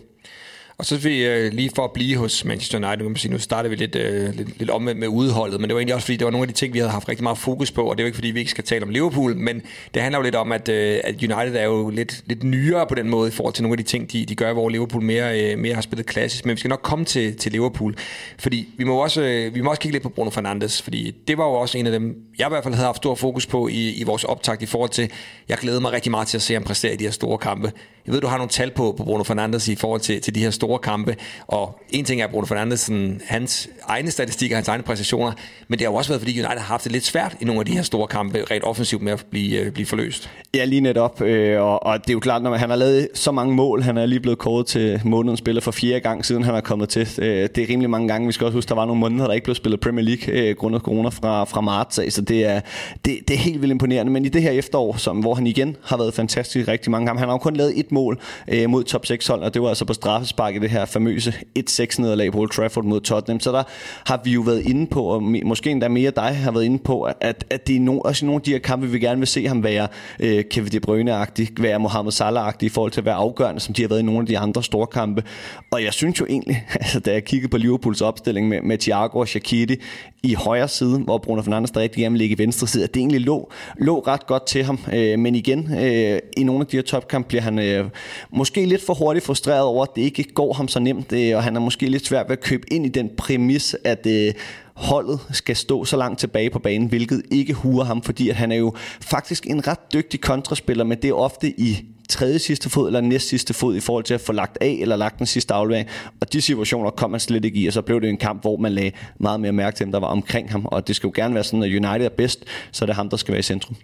Og så vil vi lige for at blive hos Manchester United, nu, kan man sige, nu starter vi lidt, øh, lidt, lidt om med, udholdet, men det var egentlig også fordi, det var nogle af de ting, vi havde haft rigtig meget fokus på, og det er jo ikke fordi, vi ikke skal tale om Liverpool, men det handler jo lidt om, at, øh, at United er jo lidt, lidt nyere på den måde i forhold til nogle af de ting, de, de gør, hvor Liverpool mere, øh, mere har spillet klassisk, men vi skal nok komme til, til Liverpool, fordi vi må, også, øh, vi må også kigge lidt på Bruno Fernandes, fordi det var jo også en af dem, jeg i hvert fald havde haft stor fokus på i, i vores optakt i forhold til, jeg glæder mig rigtig meget til at se ham præstere i de her store kampe. Jeg ved, du har nogle tal på, på Bruno Fernandes i forhold til, til de her store store kampe, og en ting er Bruno Fernandes, hans egne statistikker, hans egne præstationer, men det har jo også været, fordi United har haft det lidt svært i nogle af de her store kampe, rent offensivt med at blive, øh, blive forløst. Ja, lige netop, øh, og, og det er jo klart, når han har lavet så mange mål, han er lige blevet kåret til månedens spiller for fjerde gang, siden han er kommet til. Øh, det er rimelig mange gange. Vi skal også huske, der var nogle måneder, der ikke blev spillet Premier League øh, grundet corona fra, fra marts af, så det er, det, det er helt vildt imponerende. Men i det her efterår, som, hvor han igen har været fantastisk rigtig mange gange, han har jo kun lavet et mål øh, mod top 6 hold, og det var altså på straffespark i det her famøse 1-6 nederlag på Old Trafford mod Tottenham. Så der har vi jo været inde på, og måske endda mere dig har været inde på, at, at det er no, også nogle af de her kampe, vi gerne vil se ham være øh, Kevin De Bruyne-agtig, være Mohamed Salah-agtig i forhold til at være afgørende, som de har været i nogle af de andre store kampe. Og jeg synes jo egentlig, altså, da jeg kiggede på Liverpools opstilling med, med Thiago og Shaqiri i højre side, hvor Bruno Fernandes der rigtig gerne vil ligge i venstre side, at det egentlig lå, lå ret godt til ham. Øh, men igen, øh, i nogle af de her topkampe bliver han øh, måske lidt for hurtigt frustreret over, at det ikke går ham så nemt, øh, og han er måske lidt svært ved at købe ind i den præmis, at øh, holdet skal stå så langt tilbage på banen, hvilket ikke huer ham, fordi at han er jo faktisk en ret dygtig kontraspiller, men det er ofte i tredje sidste fod eller næst sidste fod i forhold til at få lagt af eller lagt den sidste aflevering. Og de situationer kom man slet ikke i, og så blev det en kamp, hvor man lagde meget mere mærke til dem, der var omkring ham. Og det skal jo gerne være sådan, at United er bedst, så er det ham, der skal være i centrum.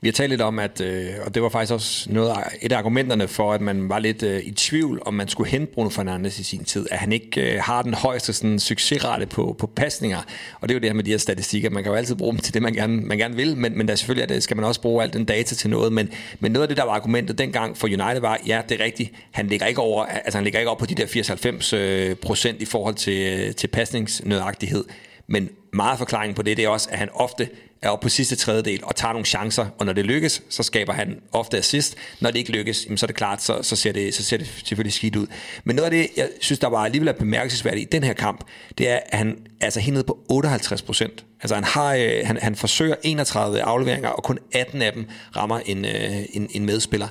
Vi har talt lidt om, at, øh, og det var faktisk også noget af, et af argumenterne for, at man var lidt øh, i tvivl, om man skulle hente Bruno Fernandes i sin tid, at han ikke øh, har den højeste sådan, succesrate på, på pasninger. Og det er jo det her med de her statistikker. Man kan jo altid bruge dem til det, man gerne, man gerne vil, men, men der selvfølgelig er det, øh, skal man også bruge al den data til noget. Men, men noget af det, der var argumentet dengang for United var, ja, det er rigtigt, han ligger ikke over, altså han ligger ikke op på de der 94 øh, procent i forhold til, øh, til pasningsnødagtighed. Men meget forklaring på det, det er også, at han ofte er oppe på sidste tredjedel og tager nogle chancer, og når det lykkes, så skaber han ofte assist. Når det ikke lykkes, så er det klart, så, så, ser det, så ser det selvfølgelig skidt ud. Men noget af det, jeg synes, der var alligevel bemærkelsesværdigt i den her kamp, det er, at han altså helt ned på 58 procent. Altså han, har, øh, han, han forsøger 31 afleveringer, og kun 18 af dem rammer en, øh, en, en medspiller.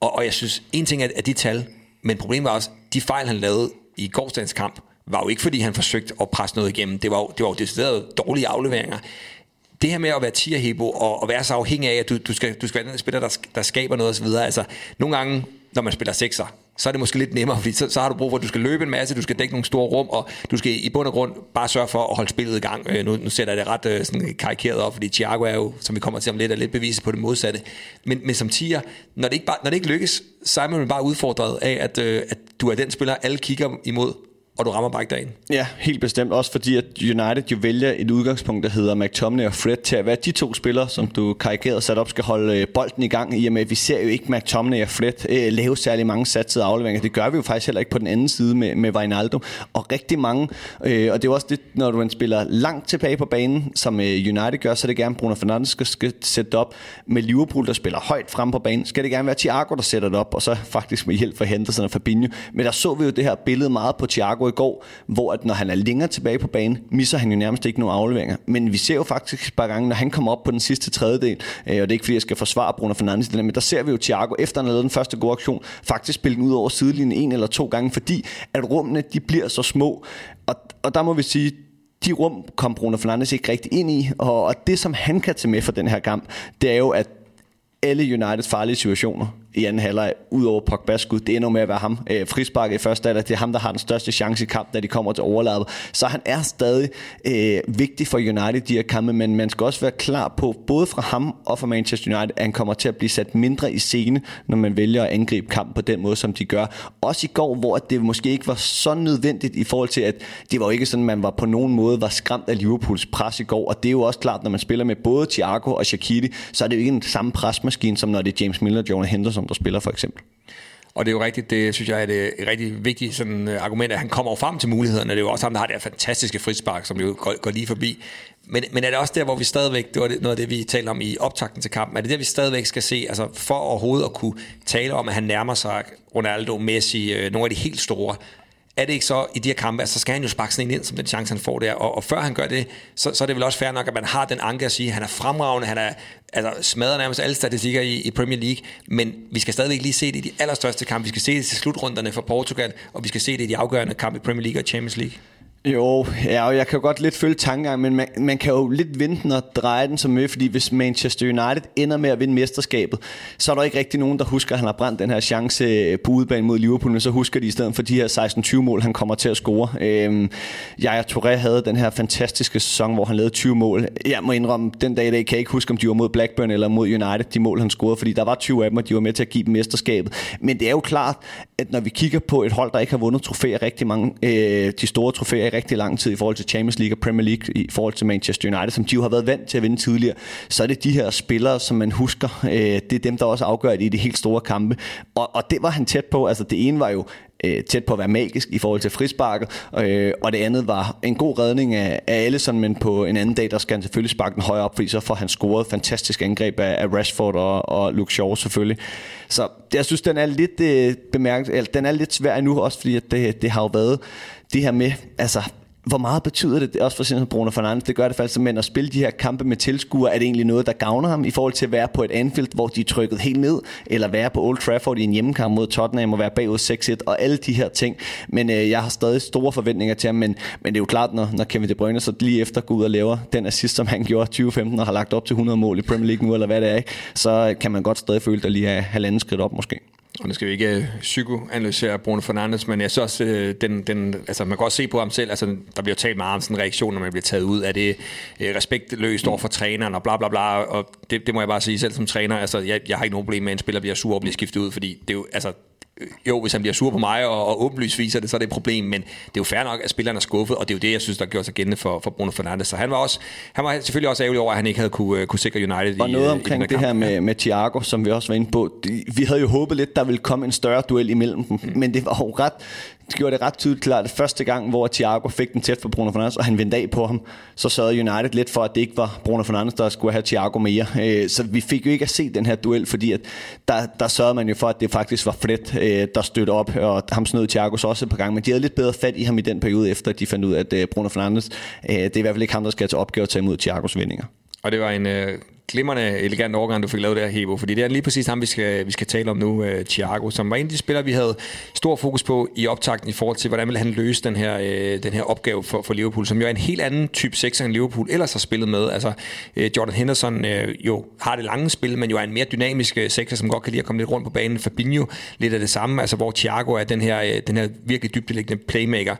Og, og jeg synes, en ting er, er de tal, men problemet var også, de fejl, han lavede i gårsdagens kamp, var jo ikke fordi han forsøgte at presse noget igennem. Det var jo, det var jo decideret dårlige afleveringer. Det her med at være tierhebo og, og være så afhængig af, at du, du, skal, du skal være den spiller, der, der skaber noget osv. Altså, nogle gange, når man spiller sekser, så er det måske lidt nemmere, fordi så, så har du brug for, at du skal løbe en masse, du skal dække nogle store rum, og du skal i bund og grund bare sørge for at holde spillet i gang. Øh, nu, nu sætter jeg det ret øh, sådan karikeret op, fordi Thiago er jo, som vi kommer til om lidt, er lidt beviset på det modsatte. Men, men som tiger, når det, ikke bare, når det ikke lykkes, så er man bare udfordret af, at, øh, at du er den spiller, alle kigger imod, og du rammer bare ikke derinde. Ja, helt bestemt. Også fordi, at United jo vælger et udgangspunkt, der hedder McTominay og Fred, til at være de to spillere, som du karikerede sat op, skal holde øh, bolden i gang, i og med, at vi ser jo ikke McTominay og Fred øh, lave særlig mange satsede afleveringer. Det gør vi jo faktisk heller ikke på den anden side med, med Wijnaldum. Og rigtig mange, øh, og det er jo også det, når du en spiller langt tilbage på banen, som øh, United gør, så er det gerne Bruno Fernandes skal, skal sætte op. Med Liverpool, der spiller højt frem på banen, skal det gerne være Thiago, der sætter det op, og så faktisk med hjælp fra Henderson og Fabinho. Men der så vi jo det her billede meget på Thiago i går, hvor at når han er længere tilbage på banen, misser han jo nærmest ikke nogen afleveringer. Men vi ser jo faktisk et par gange, når han kommer op på den sidste tredjedel, øh, og det er ikke fordi, jeg skal forsvare Bruno Fernandes, men der ser vi jo Thiago, efter han har lavet den første gode aktion, faktisk spille den ud over sidelinjen en eller to gange, fordi at rummene de bliver så små. Og, og der må vi sige, de rum kom Bruno Fernandes ikke rigtig ind i, og, og det som han kan tage med for den her kamp, det er jo, at alle Uniteds farlige situationer, i anden halvleg, ud over Pogba's skud. Det ender med at være ham. Øh, frispark i første halvleg, det er ham, der har den største chance i kamp, da de kommer til overlappet. Så han er stadig øh, vigtig for United, de her kampe, men man skal også være klar på, både fra ham og fra Manchester United, at han kommer til at blive sat mindre i scene, når man vælger at angribe kampen på den måde, som de gør. Også i går, hvor det måske ikke var så nødvendigt i forhold til, at det var jo ikke sådan, man var på nogen måde var skræmt af Liverpools pres i går, og det er jo også klart, når man spiller med både Thiago og Shaqiri, så er det jo ikke en samme presmaskine, som når det er James Miller, Jonah Henderson, som der spiller for eksempel. Og det er jo rigtigt, det synes jeg er et rigtig vigtigt sådan, øh, argument, at han kommer frem til mulighederne. Det er jo også ham, der har det her fantastiske frispark, som jo går, går lige forbi. Men, men er det også der, hvor vi stadigvæk, det var noget af det, vi talte om i optakten til kampen, er det der, vi stadigvæk skal se, altså for overhovedet at kunne tale om, at han nærmer sig Ronaldo, Messi, øh, nogle af de helt store, er det ikke så i de her kampe, så skal han jo sparke sådan en ind, som den chance, han får der. Og, og før han gør det, så, så er det vel også fair nok, at man har den anke at sige, at han er fremragende, han er altså, smadret nærmest alle statistikker i, i Premier League, men vi skal stadigvæk lige se det i de allerstørste kampe. Vi skal se det til slutrunderne for Portugal, og vi skal se det i de afgørende kampe i Premier League og Champions League. Jo, ja, og jeg kan jo godt lidt følge tankegang, men man, man kan jo lidt vente den og dreje den som med, fordi hvis Manchester United ender med at vinde mesterskabet, så er der ikke rigtig nogen, der husker, at han har brændt den her chance øh, på udebane mod Liverpool, men så husker de i stedet for de her 16-20 mål, han kommer til at score. Øhm, jeg Touré havde den her fantastiske sæson, hvor han lavede 20 mål. Jeg må indrømme, den dag i dag kan jeg ikke huske, om de var mod Blackburn eller mod United, de mål han scorede, fordi der var 20 af dem, og de var med til at give dem mesterskabet. Men det er jo klart, at når vi kigger på et hold, der ikke har vundet trofæer rigtig mange, øh, de store trofæer i rigtig lang tid i forhold til Champions League og Premier League, i forhold til Manchester United, som de jo har været vant til at vinde tidligere, så er det de her spillere, som man husker. Øh, det er dem, der også afgør det i de helt store kampe. Og, og det var han tæt på. Altså det ene var jo øh, tæt på at være magisk i forhold til frisparket, øh, og det andet var en god redning af, af Allison, men på en anden dag, der skal han selvfølgelig sparke den højere op, fordi så får han scoret fantastisk angreb af, af Rashford og, og Luke Shaw selvfølgelig. Så jeg synes, den er lidt øh, bemærket, eller den er lidt svær nu også, fordi at det, det har jo været det her med, altså hvor meget betyder det, også for eksempel Bruno Fernandes, det gør det faktisk, men at spille de her kampe med tilskuere, er det egentlig noget, der gavner ham i forhold til at være på et Anfield, hvor de er trykket helt ned, eller være på Old Trafford i en hjemmekamp mod Tottenham og være bagud 6-1 og alle de her ting. Men øh, jeg har stadig store forventninger til ham, men, men det er jo klart, når, når Kevin De Bruyne så lige efter går ud og laver den assist, som han gjorde 2015 og har lagt op til 100 mål i Premier League nu, eller hvad det er, ikke? så øh, kan man godt stadig føle, at der lige er halvanden skridt op måske og nu skal vi ikke øh, psykoanalysere Bruno Fernandes, men jeg synes også, øh, den, den, altså man kan også se på ham selv, altså der bliver talt meget om sådan en reaktion, når man bliver taget ud, er det øh, respektløst over for træneren, og bla bla bla, og det, det må jeg bare sige selv som træner, altså jeg, jeg har ikke nogen problem med, at en spiller bliver sur og bliver skiftet ud, fordi det er jo, altså jo, hvis han bliver sur på mig og, og åbenlyst viser det, så er det et problem, men det er jo fair nok, at spilleren er skuffet, og det er jo det, jeg synes, der gjorde sig gældende for, for Bruno Fernandes. Så han var, også, han var selvfølgelig også ærgerlig over, at han ikke havde kunne, kunne sikre United Og i, noget i omkring det kamp. her med, med Thiago, som vi også var inde på. De, vi havde jo håbet lidt, der ville komme en større duel imellem dem, mm. men det var jo ret det gjorde det ret tydeligt klart, at første gang, hvor Thiago fik den tæt for Bruno Fernandes, og han vendte af på ham, så sørgede United lidt for, at det ikke var Bruno Fernandes, der skulle have Thiago mere. Øh, så vi fik jo ikke at se den her duel, fordi at der, der sørgede man jo for, at det faktisk var Fred, øh, der stødte op, og ham snød Thiago så også et par gange, men de havde lidt bedre fat i ham i den periode, efter de fandt ud af, at øh, Bruno Fernandes, det er i hvert fald ikke ham, der skal til opgave at tage imod Thiagos vendinger. Og det var en øh, glimrende, elegant overgang, du fik lavet der, Hebo, fordi det er lige præcis ham, vi skal, vi skal tale om nu, øh, Thiago, som var en af de spillere, vi havde stor fokus på i optakten i forhold til, hvordan ville han løse den her, øh, den her opgave for, for Liverpool, som jo er en helt anden type 6 end Liverpool ellers har spillet med. Altså, øh, Jordan Henderson øh, jo har det lange spil, men jo er en mere dynamisk øh, sekser, som godt kan lide at komme lidt rundt på banen. Fabinho lidt af det samme, altså hvor Thiago er den her, øh, den her virkelig dybdeliggende playmaker.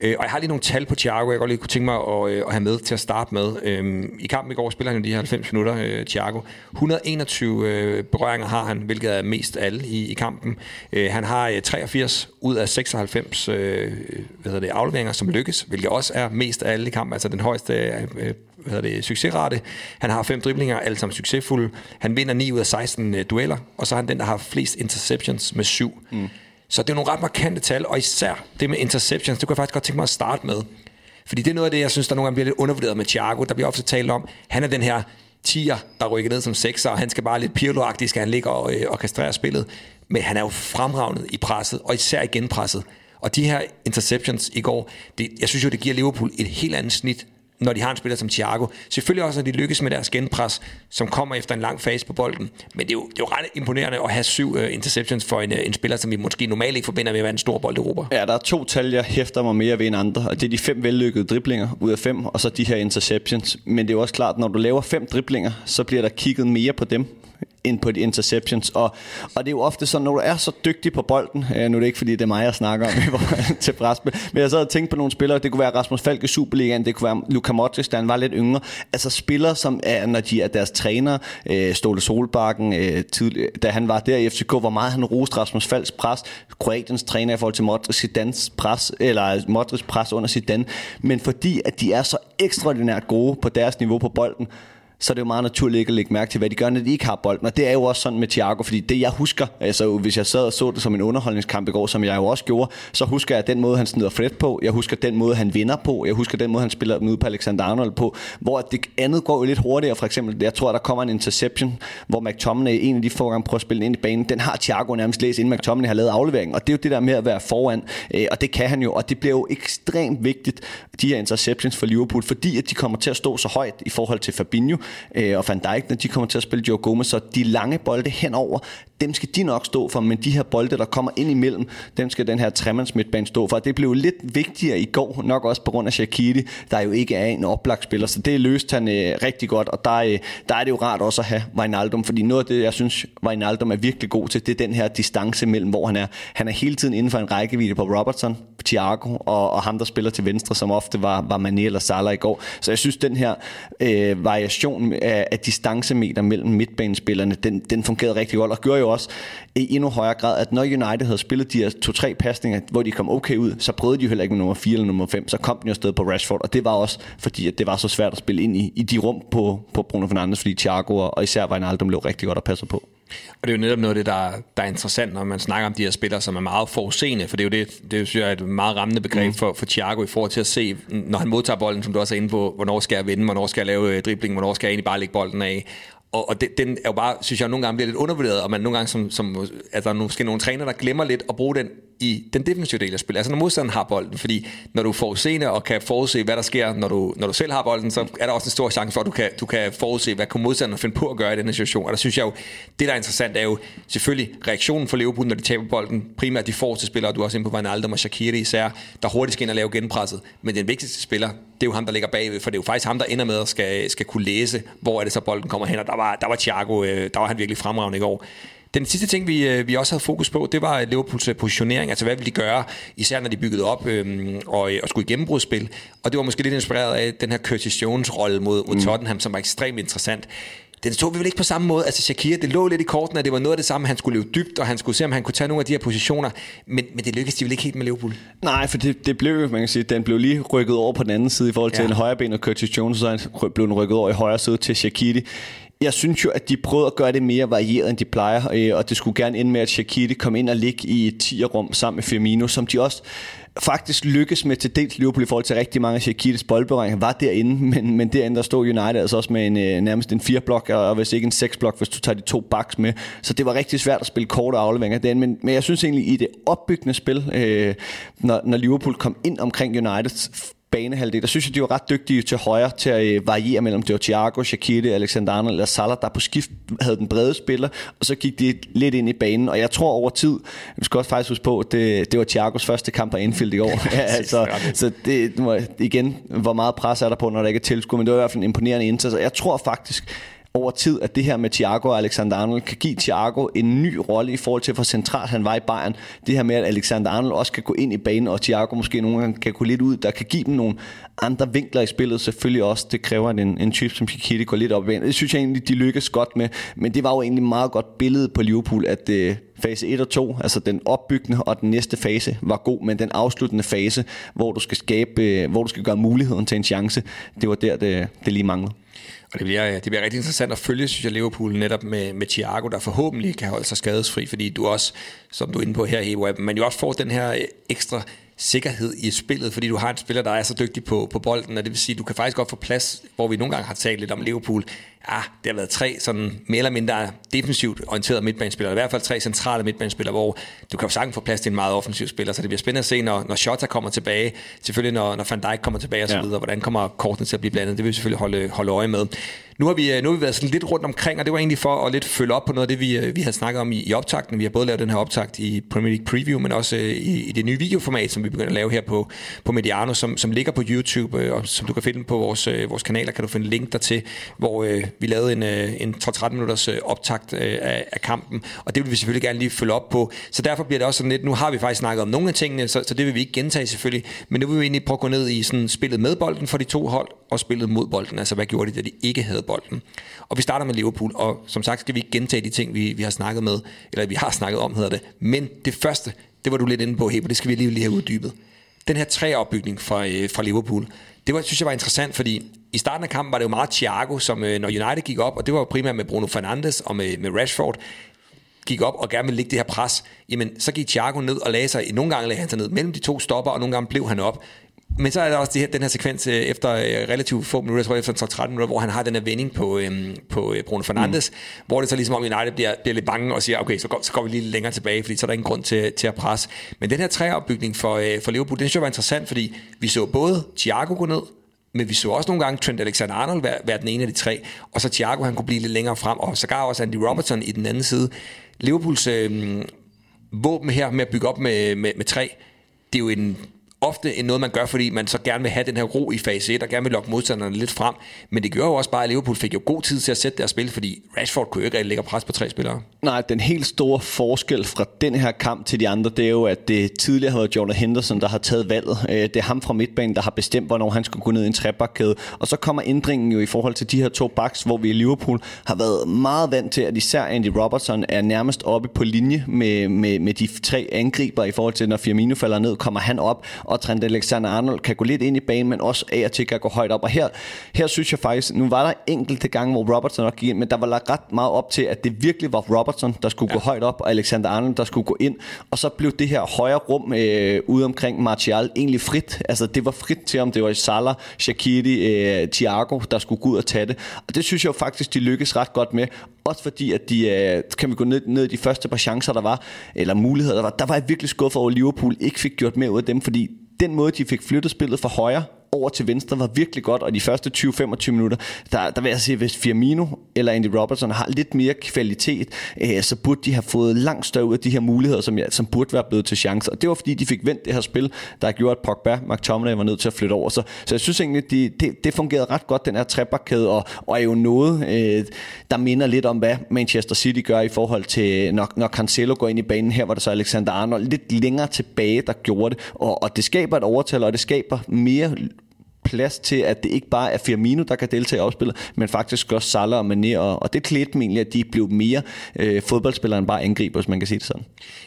Øh, og jeg har lige nogle tal på Thiago, jeg godt lige kunne tænke mig at, øh, at have med til at starte med. Øh, I kampen i går spiller han jo de her 90 minutter, øh, Thiago. 121 øh, berøringer har han, hvilket er mest alle i, i kampen. Øh, han har øh, 83 ud af 96 øh, hvad hedder det, afleveringer, som lykkes, hvilket også er mest af alle i kampen, altså den højeste øh, øh hvad hedder det, succesrate. Han har fem driblinger, alle sammen succesfulde. Han vinder 9 ud af 16 øh, dueller, og så er han den, der har flest interceptions med syv. Mm. Så det er nogle ret markante tal, og især det med interceptions, det kunne jeg faktisk godt tænke mig at starte med. Fordi det er noget af det, jeg synes, der nogle gange bliver lidt undervurderet med Thiago. Der bliver ofte talt om, han er den her tier, der rykker ned som sekser, og han skal bare lidt pirlo skal han ligge og, øh, og kastrere spillet. Men han er jo fremragende i presset, og især i genpresset. Og de her interceptions i går, det, jeg synes jo, det giver Liverpool et helt andet snit, når de har en spiller som Thiago. Selvfølgelig også, når de lykkes med deres genpres, som kommer efter en lang fase på bolden. Men det er jo, det er jo ret imponerende at have syv uh, interceptions for en, uh, en spiller, som vi måske normalt ikke forbinder med at være en stor bolderober. Ja, der er to tal, jeg hæfter mig mere ved end andre, og det er de fem vellykkede driblinger ud af fem, og så de her interceptions. Men det er jo også klart, når du laver fem driblinger, så bliver der kigget mere på dem, end på de interceptions. Og, og det er jo ofte sådan, når du er så dygtig på bolden, øh, nu er det ikke fordi, det er mig, jeg snakker om til presspil, men jeg sad og tænkte på nogle spillere, det kunne være Rasmus Falk i Superligaen, det kunne være Luka Modric, da han var lidt yngre. Altså spillere, som er, når de er deres træner, øh, Ståle Solbakken, øh, tidlig, da han var der i FCK, hvor meget han roste Rasmus Falks pres, Kroatiens træner i forhold til Modric Zidans pres, eller Modric pres under Zidane, men fordi at de er så ekstraordinært gode på deres niveau på bolden, så er det jo meget naturligt ikke at lægge mærke til, hvad de gør, når de ikke har bolden. Og det er jo også sådan med Thiago, fordi det jeg husker, altså hvis jeg sad og så det som en underholdningskamp i går, som jeg jo også gjorde, så husker jeg den måde, han snider Fred på, jeg husker den måde, han vinder på, jeg husker den måde, han spiller den ud på Alexander Arnold på, hvor det andet går jo lidt hurtigere, for eksempel, jeg tror, der kommer en interception, hvor McTominay, en af de få gange prøver at spille den ind i banen, den har Thiago nærmest læst, inden McTominay har lavet afleveringen, og det er jo det der med at være foran, øh, og det kan han jo, og det bliver jo ekstremt vigtigt, de her interceptions for Liverpool, fordi at de kommer til at stå så højt i forhold til Fabinho, øh, og Van Dijk, når de kommer til at spille Joe Gomez, så de lange bolde henover, dem skal de nok stå for, men de her bolde, der kommer ind imellem, dem skal den her tremands midtbane stå for. Det blev lidt vigtigere i går, nok også på grund af Shaqiri, der jo ikke er en oplagspiller, så det løste han øh, rigtig godt, og der, øh, der er det jo rart også at have Wijnaldum, fordi noget af det, jeg synes, Wijnaldum er virkelig god til, det er den her distance mellem, hvor han er. Han er hele tiden inden for en rækkevidde på Robertson, Thiago og, og ham, der spiller til venstre, som ofte var, var Mané eller Salah i går. Så jeg synes, den her øh, variation af, af distancemeter mellem midtbanespillerne, den, den fungerede rigtig godt, og gjorde jo også i endnu højere grad, at når United havde spillet de her to-tre pasninger, hvor de kom okay ud, så prøvede de jo heller ikke med nummer 4 eller nummer 5, så kom den jo afsted på Rashford, og det var også fordi, at det var så svært at spille ind i, i de rum på, på Bruno Fernandes, fordi Thiago og, og især Wijnaldum blev rigtig godt at passe på. Og det er jo netop noget af det, der, der er interessant, når man snakker om de her spillere, som er meget forudseende, for det er jo det, det synes jeg er et meget rammende begreb mm. for, for Thiago i forhold til at se, når han modtager bolden, som du også er inde på, hvornår skal jeg vinde, hvornår skal jeg lave dribling, hvornår skal jeg egentlig bare lægge bolden af og, og det, den er jo bare, synes jeg, nogle gange bliver lidt undervurderet, og man nogle gange, som, som at der er måske nogle træner, der glemmer lidt at bruge den i den defensive del af spillet. Altså når modstanderen har bolden, fordi når du er forudseende og kan forudse, hvad der sker, når du, når du selv har bolden, så er der også en stor chance for, at du kan, du kan forudse, hvad kan modstanderen finde på at gøre i den situation. Og der synes jeg jo, det der er interessant, er jo selvfølgelig reaktionen for Liverpool, når de taber bolden. Primært de forreste spillere, du er også inde på Wijnaldum og Shaqiri især, der hurtigt skal ind og lave genpresset. Men den vigtigste spiller, det er jo ham, der ligger bagved, for det er jo faktisk ham, der ender med at skal, skal kunne læse, hvor er det så bolden kommer hen, og der var, der var Thiago, øh, der var han virkelig fremragende i går. Den sidste ting, vi, øh, vi også havde fokus på, det var Liverpools øh, positionering. Altså, hvad vil de gøre, især når de byggede op øhm, og, og skulle i gennembrudspil. Og det var måske lidt inspireret af den her Curtis Jones-rolle mod, mod mm. Tottenham, som var ekstremt interessant den så vi vel ikke på samme måde. Altså Shakira, det lå lidt i korten, at det var noget af det samme. Han skulle løbe dybt, og han skulle se, om han kunne tage nogle af de her positioner. Men, men det lykkedes de vel ikke helt med Liverpool? Nej, for det, det blev, man kan sige, den blev lige rykket over på den anden side i forhold til ja. en højre ben og Curtis Jones, så blev den rykket over i højre side til Shakiri. Jeg synes jo, at de prøvede at gøre det mere varieret, end de plejer, øh, og det skulle gerne ende med, at Shakiri kom ind og ligge i et 10'er-rum sammen med Firmino, som de også faktisk lykkes med til dels Liverpool i forhold til rigtig mange af Shakiris boldberøringer, var derinde, men, men derinde der stod United altså også med en, øh, nærmest en fire blok og hvis ikke en seks blok, hvis du tager de to backs med. Så det var rigtig svært at spille korte afleveringer derinde, men, men jeg synes egentlig i det opbyggende spil, øh, når, når Liverpool kom ind omkring United, banehalvdel, der synes jeg, de var ret dygtige til højre, til at øh, variere mellem det var Thiago, Shaqiri, Alexander Arnold eller Salah, der på skift havde den brede spiller, og så gik de lidt ind i banen, og jeg tror over tid, vi skal også faktisk huske på, det, det var Thiagos første kamp på Anfield i år, ja, altså, så det, igen, hvor meget pres er der på, når der ikke er tilskud, men det var i hvert fald en imponerende indsats, og jeg tror faktisk, over tid, at det her med Thiago og Alexander Arnold kan give Thiago en ny rolle i forhold til, hvor centralt han var i Bayern. Det her med, at Alexander Arnold også kan gå ind i banen, og Thiago måske nogle gange kan gå lidt ud, der kan give dem nogle andre vinkler i spillet. Selvfølgelig også, det kræver, at en, en type som Chiquiti går lidt op i banen. Det synes jeg egentlig, de lykkes godt med, men det var jo egentlig meget godt billede på Liverpool, at øh, fase 1 og 2, altså den opbyggende og den næste fase, var god, men den afsluttende fase, hvor du skal skabe, øh, hvor du skal gøre muligheden til en chance, det var der, det, det lige manglede. Og det bliver, det bliver rigtig interessant at følge, synes jeg, Liverpool netop med, med Thiago, der forhåbentlig kan holde sig skadesfri, fordi du også, som du er inde på her, Hebo, men jo også får den her øh, ekstra sikkerhed i spillet, fordi du har en spiller, der er så dygtig på, på bolden, og det vil sige, du kan faktisk godt få plads, hvor vi nogle gange har talt lidt om Liverpool, ja, det har været tre sådan mere eller mindre defensivt orienterede midtbanespillere, i hvert fald tre centrale midtbanespillere, hvor du kan jo sagtens få plads til en meget offensiv spiller, så det bliver spændende at se, når, når Shota kommer tilbage, selvfølgelig når, når Van Dijk kommer tilbage og så videre, hvordan kommer kortene til at blive blandet, det vil vi selvfølgelig holde, holde øje med. Nu har, vi, øh, nu har vi været sådan lidt rundt omkring, og det var egentlig for at lidt følge op på noget af det, vi, øh, vi havde snakket om i, i optakten. Vi har både lavet den her optakt i Premier League Preview, men også øh, i, i det nye videoformat, som vi begynder at lave her på, på Mediano, som, som ligger på YouTube, og som du kan finde på vores, vores kanaler, kan du finde link der til, hvor øh, vi lavede en, en 12-13 minutters optakt øh, af, af kampen, og det vil vi selvfølgelig gerne lige følge op på. Så derfor bliver det også sådan lidt, nu har vi faktisk snakket om nogle af tingene, så, så det vil vi ikke gentage selvfølgelig, men nu vil vi egentlig prøve at gå ned i sådan spillet med bolden for de to hold, og spillet mod bolden, altså hvad gjorde de, da de ikke havde bolden. Og vi starter med Liverpool, og som sagt skal vi ikke gentage de ting, vi, vi har snakket med, eller vi har snakket om, hedder det. Men det første, det var du lidt inde på, Heber, det skal vi lige, lige have uddybet. Den her træopbygning fra, øh, fra Liverpool, det var, synes jeg var interessant, fordi i starten af kampen var det jo meget Thiago, som øh, når United gik op, og det var jo primært med Bruno Fernandes og med, med Rashford, gik op og gerne ville lægge det her pres, jamen så gik Thiago ned og lagde sig, nogle gange lagde han sig ned mellem de to stopper, og nogle gange blev han op. Men så er der også det her, den her sekvens øh, efter øh, relativt få minutter, jeg tror efter 13 minutter, hvor han har den her vending på, øhm, på øh, Bruno Fernandes, mm. hvor det så ligesom om United bliver, bliver lidt bange og siger, okay, så går, så går vi lige længere tilbage, fordi så er der ingen grund til, til at presse. Men den her træopbygning for, øh, for Liverpool, den synes jeg var interessant, fordi vi så både Thiago gå ned, men vi så også nogle gange Trent Alexander-Arnold være, være den ene af de tre, og så Thiago, han kunne blive lidt længere frem, og sågar også Andy Robertson i den anden side. Liverpools øh, våben her med at bygge op med, med, med tre, det er jo en ofte end noget, man gør, fordi man så gerne vil have den her ro i fase 1, og gerne vil lokke modstanderne lidt frem. Men det gjorde jo også bare, at Liverpool fik jo god tid til at sætte deres spil, fordi Rashford kunne jo ikke rigtig lægge pres på tre spillere. Nej, den helt store forskel fra den her kamp til de andre, det er jo, at det tidligere har været Jordan Henderson, der har taget valget. Øh, det er ham fra midtbanen, der har bestemt, hvornår han skulle gå ned i en trebakkæde. Og så kommer ændringen jo i forhold til de her to backs, hvor vi i Liverpool har været meget vant til, at især Andy Robertson er nærmest oppe på linje med, med, med de tre angriber i forhold til, når Firmino falder ned, kommer han op, og Trent Alexander-Arnold kan gå lidt ind i banen, men også af og til kan gå højt op. Og her, her synes jeg faktisk, nu var der enkelte gange, hvor Robertson nok gik ind, men der var lagt ret meget op til, at det virkelig var Robertson, der skulle ja. gå højt op, og Alexander-Arnold, der skulle gå ind. Og så blev det her højre rum øh, ude omkring Martial egentlig frit. Altså det var frit til, om det var Salah, Shaqiri, øh, Thiago, der skulle gå ud og tage det. Og det synes jeg jo faktisk, de lykkedes ret godt med. Også fordi, at de, øh, kan vi gå ned, ned i de første par chancer, der var, eller muligheder, der var, der var jeg virkelig skuffet over, at Liverpool ikke fik gjort mere ud af dem, fordi den måde, de fik flyttet spillet fra højre over til venstre var virkelig godt, og de første 20-25 minutter, der, der vil jeg sige, hvis Firmino eller Andy Robertson har lidt mere kvalitet, øh, så burde de have fået langt større ud af de her muligheder, som, jeg, som burde være blevet til chancer. Og det var fordi, de fik vendt det her spil, der har gjort, at Pogba, McTominay var nødt til at flytte over. Så, så jeg synes egentlig, det, det, det fungerede ret godt, den her trebakkæde, og, og er jo noget, øh, der minder lidt om, hvad Manchester City gør i forhold til, når, når Cancelo går ind i banen. Her var der så Alexander Arnold lidt længere tilbage, der gjorde det. Og, og det skaber et overtal, og det skaber mere plads til, at det ikke bare er Firmino, der kan deltage i opspillet, men faktisk også Salah og Mané, og, og det klædte dem egentlig, at de blev mere øh, fodboldspillere end bare angriber, hvis man kan sige det sådan.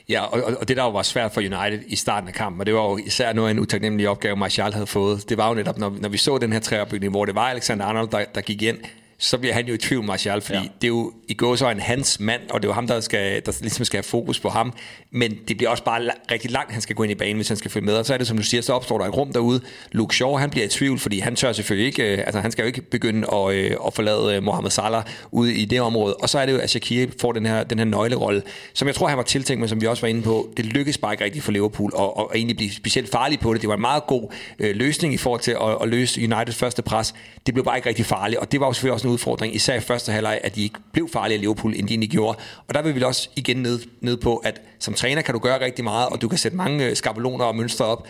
Ja, og, og det der jo var svært for United i starten af kampen, og det var jo især noget af en utaknemmelig opgave, Martial havde fået, det var jo netop, når, når vi så den her træopbygning, hvor det var Alexander Arnold, der, der gik ind, så bliver han jo i tvivl, Martial, fordi ja. det er jo i går så en hans mand, og det er jo ham, der, skal, der ligesom skal have fokus på ham, men det bliver også bare rigtig langt, han skal gå ind i banen, hvis han skal følge med, og så er det, som du siger, så opstår der et rum derude. Luke Shaw, han bliver i tvivl, fordi han tør selvfølgelig ikke, øh, altså han skal jo ikke begynde at, øh, at forlade øh, Mohamed Salah ude i det område, og så er det jo, at Shaqiri får den her, den her nøglerolle, som jeg tror, han var tiltænkt, men som vi også var inde på, det lykkedes bare ikke rigtigt for Liverpool, og, og egentlig blive specielt farlig på det. Det var en meget god øh, løsning i forhold til at, at løse Uniteds første pres. Det blev bare ikke rigtig farligt, og det var jo selvfølgelig også en udfordring, især første halvleg, at de ikke blev farlige af Liverpool, end de egentlig gjorde. Og der vil vi også igen ned, ned på, at som træner kan du gøre rigtig meget, og du kan sætte mange øh, skabeloner og mønstre op,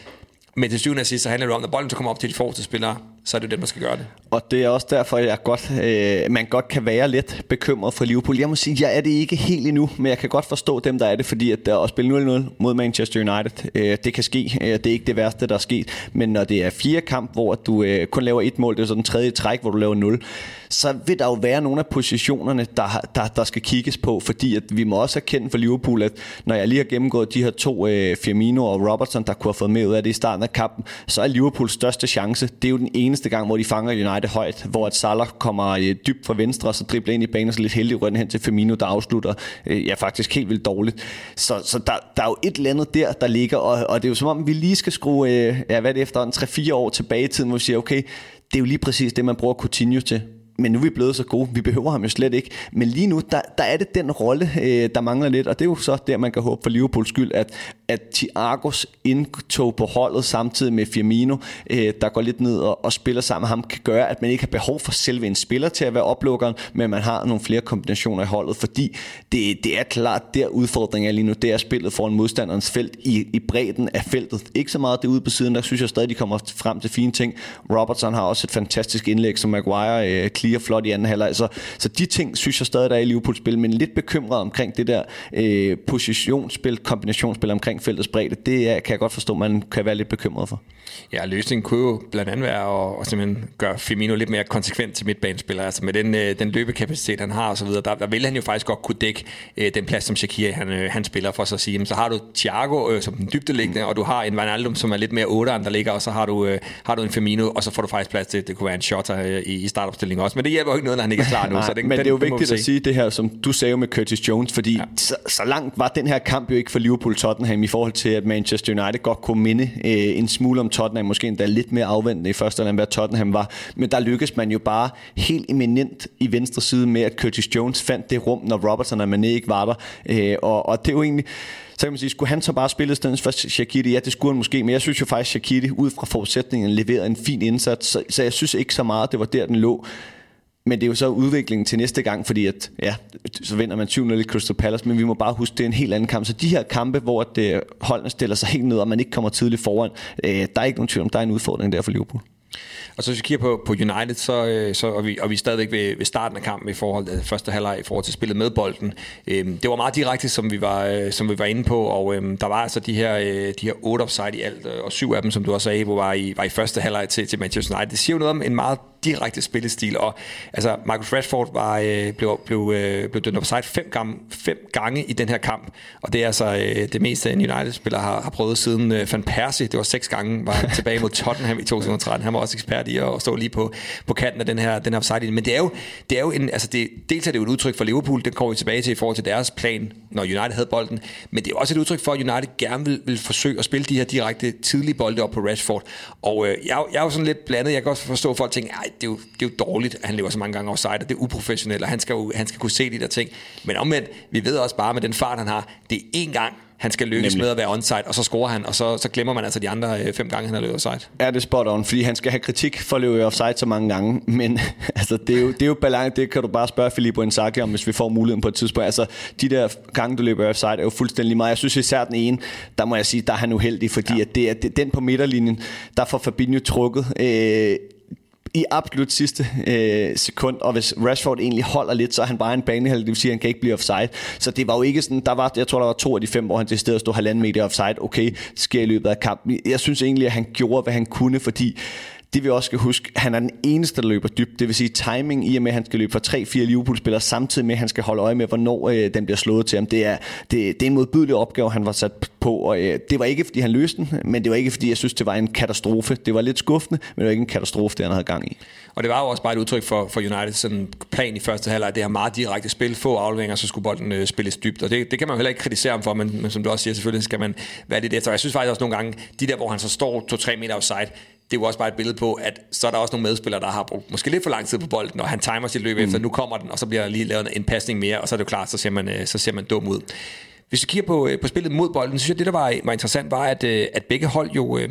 men til syvende og sidst, så handler det om, at bolden så kommer op til de forreste spillere, så er det dem, der skal gøre det. Og det er også derfor, jeg godt, øh, man godt kan være lidt bekymret for Liverpool. Jeg må sige, jeg er det ikke helt endnu, men jeg kan godt forstå dem, der er det, fordi at at spille 0-0 mod Manchester United, øh, det kan ske. Øh, det er ikke det værste, der er sket. Men når det er fire kamp, hvor du øh, kun laver et mål, det er så den tredje træk, hvor du laver 0, så vil der jo være nogle af positionerne, der, der, der skal kigges på, fordi at vi må også erkende for Liverpool, at når jeg lige har gennemgået de her to, øh, Firmino og Robertson, der kunne have fået med ud af det i starten af kampen, så er Liverpools største chance, det er jo den ene eneste gang, hvor de fanger United højt, hvor at Salah kommer øh, dybt fra venstre, og så dribler ind i banen, så lidt heldig rundt hen til Firmino, der afslutter, øh, ja faktisk helt vildt dårligt. Så, så der, der er jo et eller andet der, der ligger, og, og det er jo som om, vi lige skal skrue, øh, ja hvad er det efter, en 3-4 år tilbage i tiden, hvor vi siger, okay, det er jo lige præcis det, man bruger Coutinho til men nu er vi blevet så gode, vi behøver ham jo slet ikke. Men lige nu, der, der er det den rolle, øh, der mangler lidt, og det er jo så der, man kan håbe for Liverpools skyld, at, at Thiagos indtog på holdet samtidig med Firmino, øh, der går lidt ned og, og spiller sammen med ham, kan gøre, at man ikke har behov for selve en spiller til at være oplukkeren, men man har nogle flere kombinationer i holdet, fordi det, det er klart der udfordringen er lige nu, det er spillet foran modstanderens felt i, i bredden af feltet. Ikke så meget det ude på siden, der synes jeg stadig, de kommer frem til fine ting. Robertson har også et fantastisk indlæg, som Maguire øh, clear flot i anden halvleg. Så, så de ting synes jeg stadig, der er i Liverpool-spil, men lidt bekymret omkring det der øh, positionsspil, kombinationsspil omkring feltets bredde. Det er, kan jeg godt forstå, man kan være lidt bekymret for. Ja, løsningen kunne jo blandt andet være at, at simpelthen gøre Firmino lidt mere konsekvent til midtbanespiller. Altså med den, øh, den løbekapacitet, han har osv., der, der vil han jo faktisk godt kunne dække øh, den plads, som Shakira han, øh, han spiller for sig at sige. Jamen, så har du Thiago øh, som den dybdeliggende, og du har en Van Aldum, som er lidt mere 8'eren, der ligger, og så har du, øh, har du en Firmino, og så får du faktisk plads til, det kunne være en shot øh, i, i startopstillingen også. Men det hjælper jo ikke noget, når han ikke er klar nu. så det, men den, det er jo vigtigt at sige det her, som du sagde med Curtis Jones, fordi ja. så, så langt var den her kamp jo ikke for Liverpool-Tottenham i forhold til, at Manchester United godt kunne minde øh, en smule om Tottenham, måske endda lidt mere afventende i første end hvad Tottenham var. Men der lykkedes man jo bare helt eminent i venstre side med, at Curtis Jones fandt det rum, når Robertson og Mané ikke var der. Øh, og, og det er jo egentlig så kan man sige, skulle han så bare spille stedet for Shaqiri? Ja, det skulle han måske, men jeg synes jo faktisk, Shaqiri ud fra forudsætningen leverede en fin indsats, så, så jeg synes ikke så meget, det var der, den lå. Men det er jo så udviklingen til næste gang, fordi at, ja, så vinder man 7-0 i Crystal Palace, men vi må bare huske, det er en helt anden kamp. Så de her kampe, hvor det, øh, holdene stiller sig helt ned, og man ikke kommer tidligt foran, øh, der er ikke nogen tvivl om, der er en udfordring der for Liverpool. Og så hvis vi kigger på, på United, så, øh, så og, vi, og vi er stadigvæk ved, ved starten af kampen i forhold til første halvleg i forhold til spillet med bolden. Øhm, det var meget direkte, som vi var, øh, som vi var inde på, og øhm, der var altså de her, øh, de her otte offside i alt, øh, og syv af dem, som du også sagde, hvor var i, var i første halvleg til, til Manchester United. Det siger jo noget om en meget direkte spillestil, og altså Marcus Rashford var, øh, blev, blev, øh, blev dømt offside fem gange, fem gange i den her kamp, og det er altså øh, det meste, en United-spiller har, har prøvet siden øh, Van Persie, det var seks gange, var tilbage mod Tottenham i 2013, han var også ekspert i at stå lige på, på kanten af den her, den her offside men det er jo, det er jo en, altså det, dels er det jo et udtryk for Liverpool, det kommer vi tilbage til i forhold til deres plan, når United havde bolden, men det er også et udtryk for, at United gerne vil, vil forsøge at spille de her direkte tidlige bolde op på Rashford, og øh, jeg, jeg er jo sådan lidt blandet, jeg kan også forstå, at folk tænker, det er, jo, det er jo dårligt, at han lever så mange gange offside, og det er uprofessionelt, og han skal, jo, han skal kunne se de der ting. Men omvendt, vi ved også bare med den fart, han har, det er én gang, han skal lykkes Nemlig. med at være onside, og så scorer han, og så, så glemmer man altså de andre øh, fem gange, han har løbet offside. Er det spot on, fordi han skal have kritik for at løbe offside så mange gange, men altså, det, er jo, det er jo balance, det kan du bare spørge Filippo Inzaghi om, hvis vi får muligheden på et tidspunkt. Altså, de der gange, du løber offside, er jo fuldstændig meget. Jeg synes især den ene, der må jeg sige, der er han uheldig, fordi ja. at det er det, den på midterlinjen, der får Fabinho trukket øh, i absolut sidste øh, sekund, og hvis Rashford egentlig holder lidt, så er han bare en banehælde, det vil sige, at han kan ikke blive offside. Så det var jo ikke sådan, der var, jeg tror, der var to af de fem, hvor han til stedet stod halvanden meter offside. Okay, det sker i løbet af kampen. Jeg synes egentlig, at han gjorde, hvad han kunne, fordi det vi også skal huske, han er den eneste, der løber dybt. Det vil sige timing i og med, at han skal løbe for 3-4 Liverpool-spillere, samtidig med, at han skal holde øje med, hvornår øh, den bliver slået til ham. Det er, det, det er en modbydelig opgave, han var sat på, og øh, det var ikke, fordi han løste den, men det var ikke, fordi jeg synes, det var en katastrofe. Det var lidt skuffende, men det var ikke en katastrofe, det han havde gang i. Og det var jo også bare et udtryk for, for United sådan plan i første halvleg, det her meget direkte spil, få afleveringer, så skulle bolden øh, spilles dybt. Og det, det kan man jo heller ikke kritisere ham for, men, men som du også siger, selvfølgelig skal man være lidt efter. Jeg synes faktisk også nogle gange, de der, hvor han så står 2-3 meter outside, det er jo også bare et billede på, at så er der også nogle medspillere, der har brugt måske lidt for lang tid på bolden, og han timer sit løb mm. efter, nu kommer den, og så bliver der lige lavet en pasning mere, og så er det jo klart, så ser man, øh, så ser man dum ud. Hvis vi kigger på, øh, på spillet mod bolden, så synes jeg, det der var, var interessant, var, at, øh, at begge hold jo øh,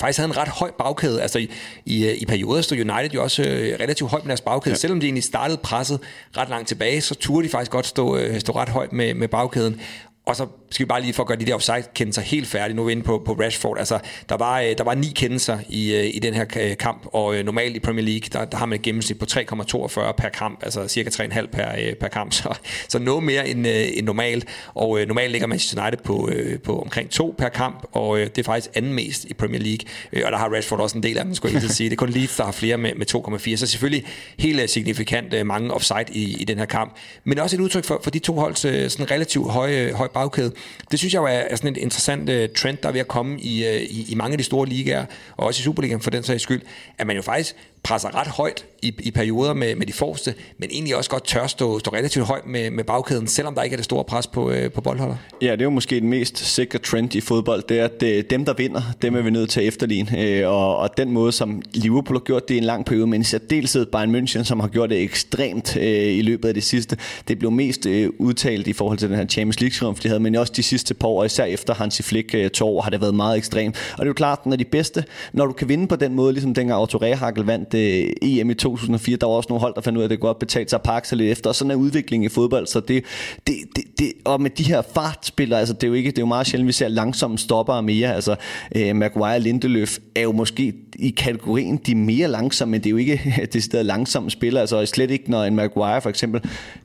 faktisk havde en ret høj bagkæde. Altså i, i, i perioder stod United jo også øh, relativt højt med deres bagkæde. Ja. Selvom de egentlig startede presset ret langt tilbage, så turde de faktisk godt stå, øh, stå ret højt med, med bagkæden. Og så skal vi bare lige for at gøre de der offside-kendelser helt færdige. Nu er vi inde på, på Rashford. Altså, der var, øh, der var ni kendelser i, øh, i den her øh, kamp, og normalt i Premier League, der, der har man et gennemsnit på 3,42 per kamp, altså cirka 3,5 per, per kamp, så, så noget mere end, end normalt. Og normalt ligger Manchester United på, på omkring 2 per kamp, og det er faktisk anden mest i Premier League. Og der har Rashford også en del af dem, skulle jeg lige sige. Det er kun Leeds, der har flere med, med 2,4, så selvfølgelig helt signifikant mange offside i, i den her kamp. Men også et udtryk for, for de to holds sådan relativt høje, høje bagkæde. Det synes jeg jo er, er sådan en interessant uh, trend, der er ved at komme i, uh, i, i mange af de store ligaer, og også i Superligaen for den sags skyld, at man jo faktisk presser ret højt i, i perioder med, med de forreste, men egentlig også godt tør stå, stå relativt højt med, med bagkæden, selvom der ikke er det store pres på, øh, på boldholder. Ja, det er jo måske den mest sikre trend i fodbold, det er, at det, dem, der vinder, dem er vi nødt til at efterligne. Øh, og, og den måde, som Liverpool har gjort det i en lang periode, men i særdeleshed Bayern München, som har gjort det ekstremt øh, i løbet af det sidste, det blev mest øh, udtalt i forhold til den her Champions League de havde, men også de sidste par år, især efter Hansi Flick øh, to år, har det været meget ekstremt. Og det er jo klart, når de bedste, når du kan vinde på den måde, ligesom dengang Otto Rehagel vandt øh, EM i 2004, der var også nogle hold, der fandt ud af, at det godt betalt sig at pakke sig lidt efter, og sådan er udviklingen i fodbold, så det, det, det, det og med de her fartspillere, altså det er jo ikke, det er jo meget sjældent, vi ser langsomme stopper mere, altså øh, Maguire og Lindeløf er jo måske i kategorien de mere langsomme, men det er jo ikke det sted langsomme spillere, altså slet ikke når en Maguire for eksempel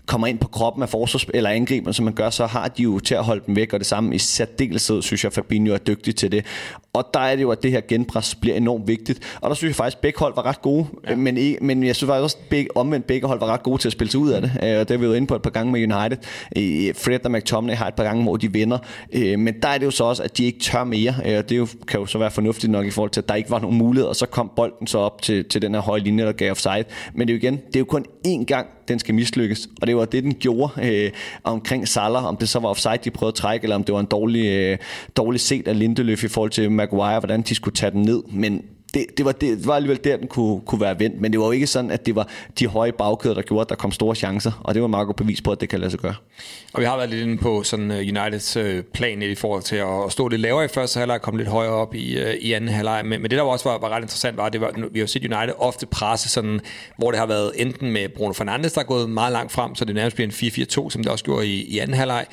kommer ind på kroppen af forsvars eller angriber, som man gør, så har de jo til at holde dem væk, og det samme i særdeleshed, synes jeg, Fabinho er dygtig til det. Og der er det jo, at det her genpres bliver enormt vigtigt. Og der synes jeg faktisk, at begge hold var ret gode, ja. men, men jeg synes faktisk også, begge, omvendt begge hold var ret gode til at spille sig ud af det. Øh, og det har vi været inde på et par gange med United. Fred og McTominay har et par gange, hvor de vinder. Øh, men der er det jo så også, at de ikke tør mere. Øh, det jo, kan jo så være fornuftigt nok i forhold til, at der ikke var nogen mulighed, og så kom bolden så op til, til den her høje linje, der gav offside. Men det er jo igen, det er jo kun én gang, den skal mislykkes. Og det var det, den gjorde øh, omkring Salah, om det så var offside, de prøvede at trække, eller om det var en dårlig, øh, dårlig set af Lindeløf i forhold til Maguire, hvordan de skulle tage den ned. Men det, det, var, det var alligevel der, den kunne, kunne være vendt, men det var jo ikke sådan, at det var de høje bagkæder, der gjorde, at der kom store chancer, og det var Marco bevis på, at det kan lade sig gøre. Og vi har været lidt inde på sådan øh, Uniteds øh, plan i forhold til at stå lidt lavere i første halvleg, komme lidt højere op i, øh, i anden halvleg, men, men det der også var, var ret interessant, var, at det var, vi har set United ofte presse sådan, hvor det har været enten med Bruno Fernandes, der er gået meget langt frem, så det nærmest bliver en 4-4-2, som det også gjorde i, i anden halvleg,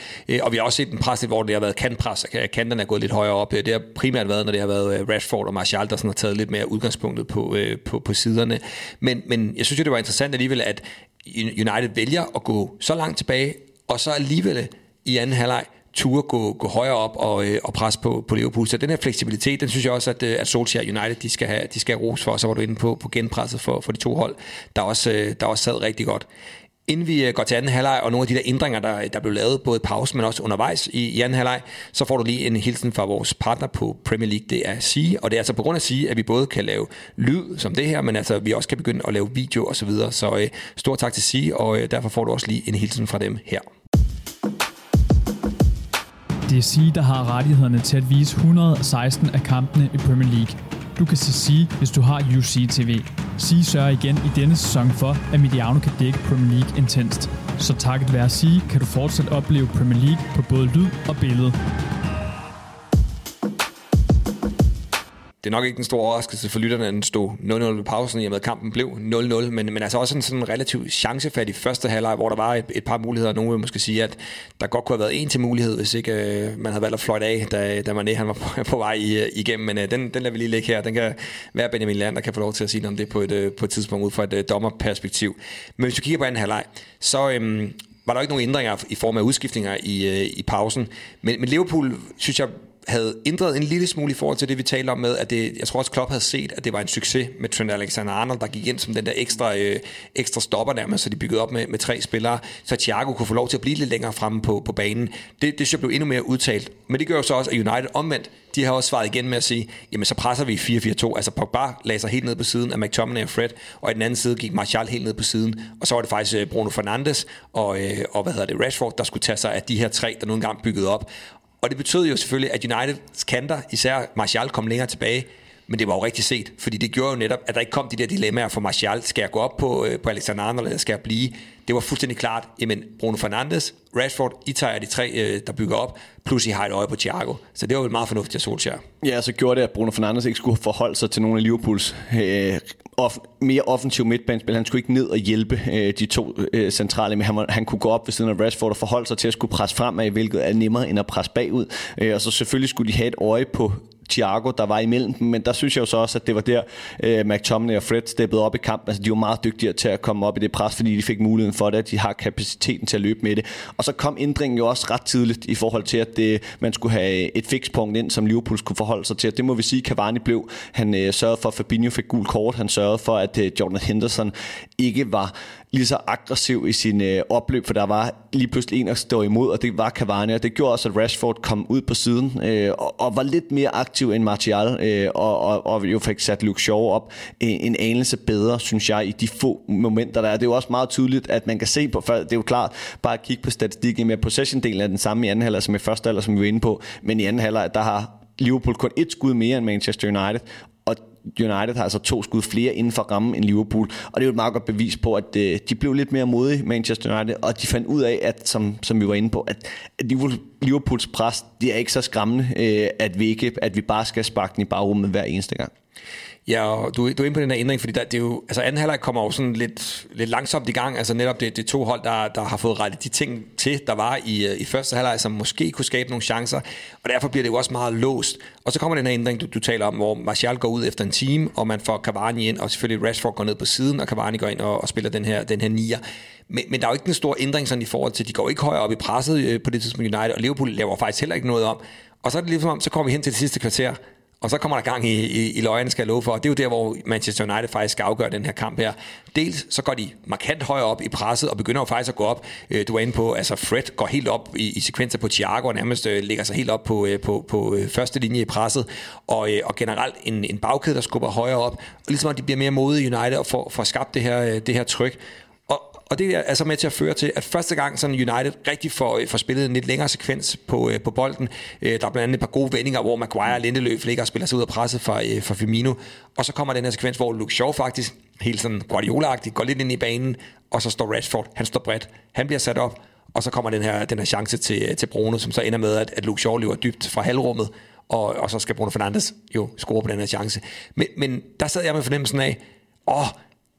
og vi har også set en pres, hvor det har været kantpres, kanterne er gået lidt højere op. Det har primært været, når det har været Rashford og Martial, der sådan har taget lidt mere udgangspunktet på, øh, på, på siderne. Men, men jeg synes jo, det var interessant alligevel, at United vælger at gå så langt tilbage, og så alligevel i anden halvleg ture gå, gå højere op og, øh, og presse på, på Liverpool. Så den her fleksibilitet, den synes jeg også, at, øh, at Solskjaer United, de skal have, de skal have ros for. Så var du inde på, på genpresset for, for de to hold, der også, øh, der også sad rigtig godt. Inden vi øh, går til anden halvleg, og nogle af de der ændringer, der, der blev lavet, både i pause, men også undervejs i, i anden halvleg, så får du lige en hilsen fra vores partner på Premier League, det er Sige. Og det er altså på grund af Sige, at vi både kan lave lyd som det her, men altså vi også kan begynde at lave video og så videre. Så øh, stor tak til Sige, og øh, derfor får du også lige en hilsen fra dem her. Det er Sige, der har rettighederne til at vise 116 af kampene i Premier League. Du kan se Sige, hvis du har UC TV. Sige sørger igen i denne sæson for, at Mediano kan dække Premier League intenst. Så takket være Sige kan du fortsat opleve Premier League på både lyd og billede. Det er nok ikke den store overraskelse for lytterne, at den stod 0-0 ved pausen, i og med at kampen blev 0-0, men, men altså også en sådan relativt chancefattig første halvleg, hvor der var et, et par muligheder. nogen vil måske sige, at der godt kunne have været en til mulighed, hvis ikke øh, man havde valgt at fløjte af, da, da Mané han var på, på vej i, igennem. Men øh, den, den lader vi lige ligge her. Den kan være Benjamin Land, der kan få lov til at sige noget om det på et, øh, på et tidspunkt ud fra et øh, dommerperspektiv. Men hvis vi kigger på anden halvleg, så... Øh, var der ikke nogen ændringer i form af udskiftninger i, øh, i pausen. Men, men Liverpool, synes jeg, havde ændret en lille smule i forhold til det, vi talte om med, at det, jeg tror også, Klopp havde set, at det var en succes med Trent Alexander-Arnold, der gik ind som den der ekstra, øh, ekstra stopper nærmest, så de byggede op med, med tre spillere, så Thiago kunne få lov til at blive lidt længere fremme på, på banen. Det, det synes jeg blev endnu mere udtalt. Men det gør jo så også, at United omvendt, de har også svaret igen med at sige, jamen så presser vi 4-4-2. Altså Pogba lagde sig helt ned på siden af McTominay og Fred, og i den anden side gik Martial helt ned på siden. Og så var det faktisk øh, Bruno Fernandes og, øh, og hvad hedder det, Rashford, der skulle tage sig af de her tre, der nu engang byggede op. Og det betød jo selvfølgelig, at Uniteds kanter, især Martial, kom længere tilbage. Men det var jo rigtig set, fordi det gjorde jo netop, at der ikke kom de der dilemmaer for Martial. Skal jeg gå op på, øh, på Alexander Arnold, eller skal jeg blive? Det var fuldstændig klart. Jamen, Bruno Fernandes, Rashford, I tager de tre, øh, der bygger op, plus I har et øje på Thiago. Så det var jo meget fornuftigt af Solskjaer. Ja, så gjorde det, at Bruno Fernandes ikke skulle forholde sig til nogle af Liverpools øh, off, mere offensiv midtbanespil. Han skulle ikke ned og hjælpe øh, de to øh, centrale, men han, må, han kunne gå op ved siden af Rashford og forholde sig til at skulle presse fremad, hvilket er nemmere end at presse bagud. Øh, og så selvfølgelig skulle de have et øje på Thiago, der var imellem dem, men der synes jeg jo så også, at det var der, øh, McTominay og Fred steppede op i kampen. Altså, de var meget dygtigere til at komme op i det pres, fordi de fik muligheden for det, at de har kapaciteten til at løbe med det. Og så kom ændringen jo også ret tidligt i forhold til, at det, man skulle have et fikspunkt ind, som Liverpool skulle forholde sig til. Det må vi sige, Cavani blev. Han øh, sørgede for, at Fabinho fik gul kort. Han sørgede for, at øh, Jordan Henderson ikke var lige så aggressiv i sin øh, opløb, for der var lige pludselig en der stod imod, og det var Cavani, og det gjorde også, at Rashford kom ud på siden øh, og, og var lidt mere aktiv end Martial, øh, og, og, og jo fik sat Luke Shaw op en, en anelse bedre, synes jeg, i de få momenter, der er. Det er jo også meget tydeligt, at man kan se på, for det er jo klart, bare at kigge på statistikken med possession-delen af den samme i anden halvleg som i første halvleg, som vi var inde på, men i anden halvleg, der har Liverpool kun et skud mere end Manchester United, United har altså to skud flere inden for rammen end Liverpool, og det er jo et meget godt bevis på, at øh, de blev lidt mere modige, Manchester United, og de fandt ud af, at som, som vi var inde på, at, at Liverpools pres, det er ikke så skræmmende, øh, at, vi ikke, at vi bare skal sparke den i bagrummet hver eneste gang. Ja, og du, du er inde på den her ændring, fordi der, det er jo, altså anden halvleg kommer jo sådan lidt, lidt langsomt i gang. Altså netop det, det to hold, der, der har fået rettet de ting til, der var i, øh, i første halvleg, som måske kunne skabe nogle chancer. Og derfor bliver det jo også meget låst. Og så kommer den her ændring, du, du taler om, hvor Martial går ud efter en time, og man får Cavani ind, og selvfølgelig Rashford går ned på siden, og Cavani går ind og, og spiller den her, den her nier. Men, men der er jo ikke en stor ændring sådan i forhold til, de går ikke højere op i presset øh, på det tidspunkt United, og Liverpool laver faktisk heller ikke noget om. Og så er det ligesom om, så kommer vi hen til det sidste kvarter, og så kommer der gang i, i, i løgene, skal jeg love for. Og det er jo der, hvor Manchester United faktisk skal afgøre den her kamp her. Dels så går de markant højere op i presset, og begynder jo faktisk at gå op. Øh, du er inde på, altså Fred går helt op i, i sekvenser på Thiago, og nærmest øh, ligger sig helt op på, øh, på, på første linje i presset. Og, og generelt en, en bagkæde, der skubber højere op. Og ligesom at de bliver mere modige United og får, får skabt det her, det her tryk. Og det er altså med til at føre til, at første gang sådan United rigtig får, øh, får spillet en lidt længere sekvens på, øh, på bolden. Øh, der er blandt andet et par gode vendinger, hvor Maguire og Lindeløf ligger og spiller sig ud af presset for, øh, for Firmino. Og så kommer den her sekvens, hvor Luke Shaw faktisk, helt sådan guardiola går lidt ind i banen, og så står Rashford, han står bredt, han bliver sat op, og så kommer den her, den her chance til, øh, til Bruno, som så ender med, at, at Luke Shaw løber dybt fra halvrummet, og, og så skal Bruno Fernandes jo score på den her chance. Men, men der sad jeg med fornemmelsen af, åh,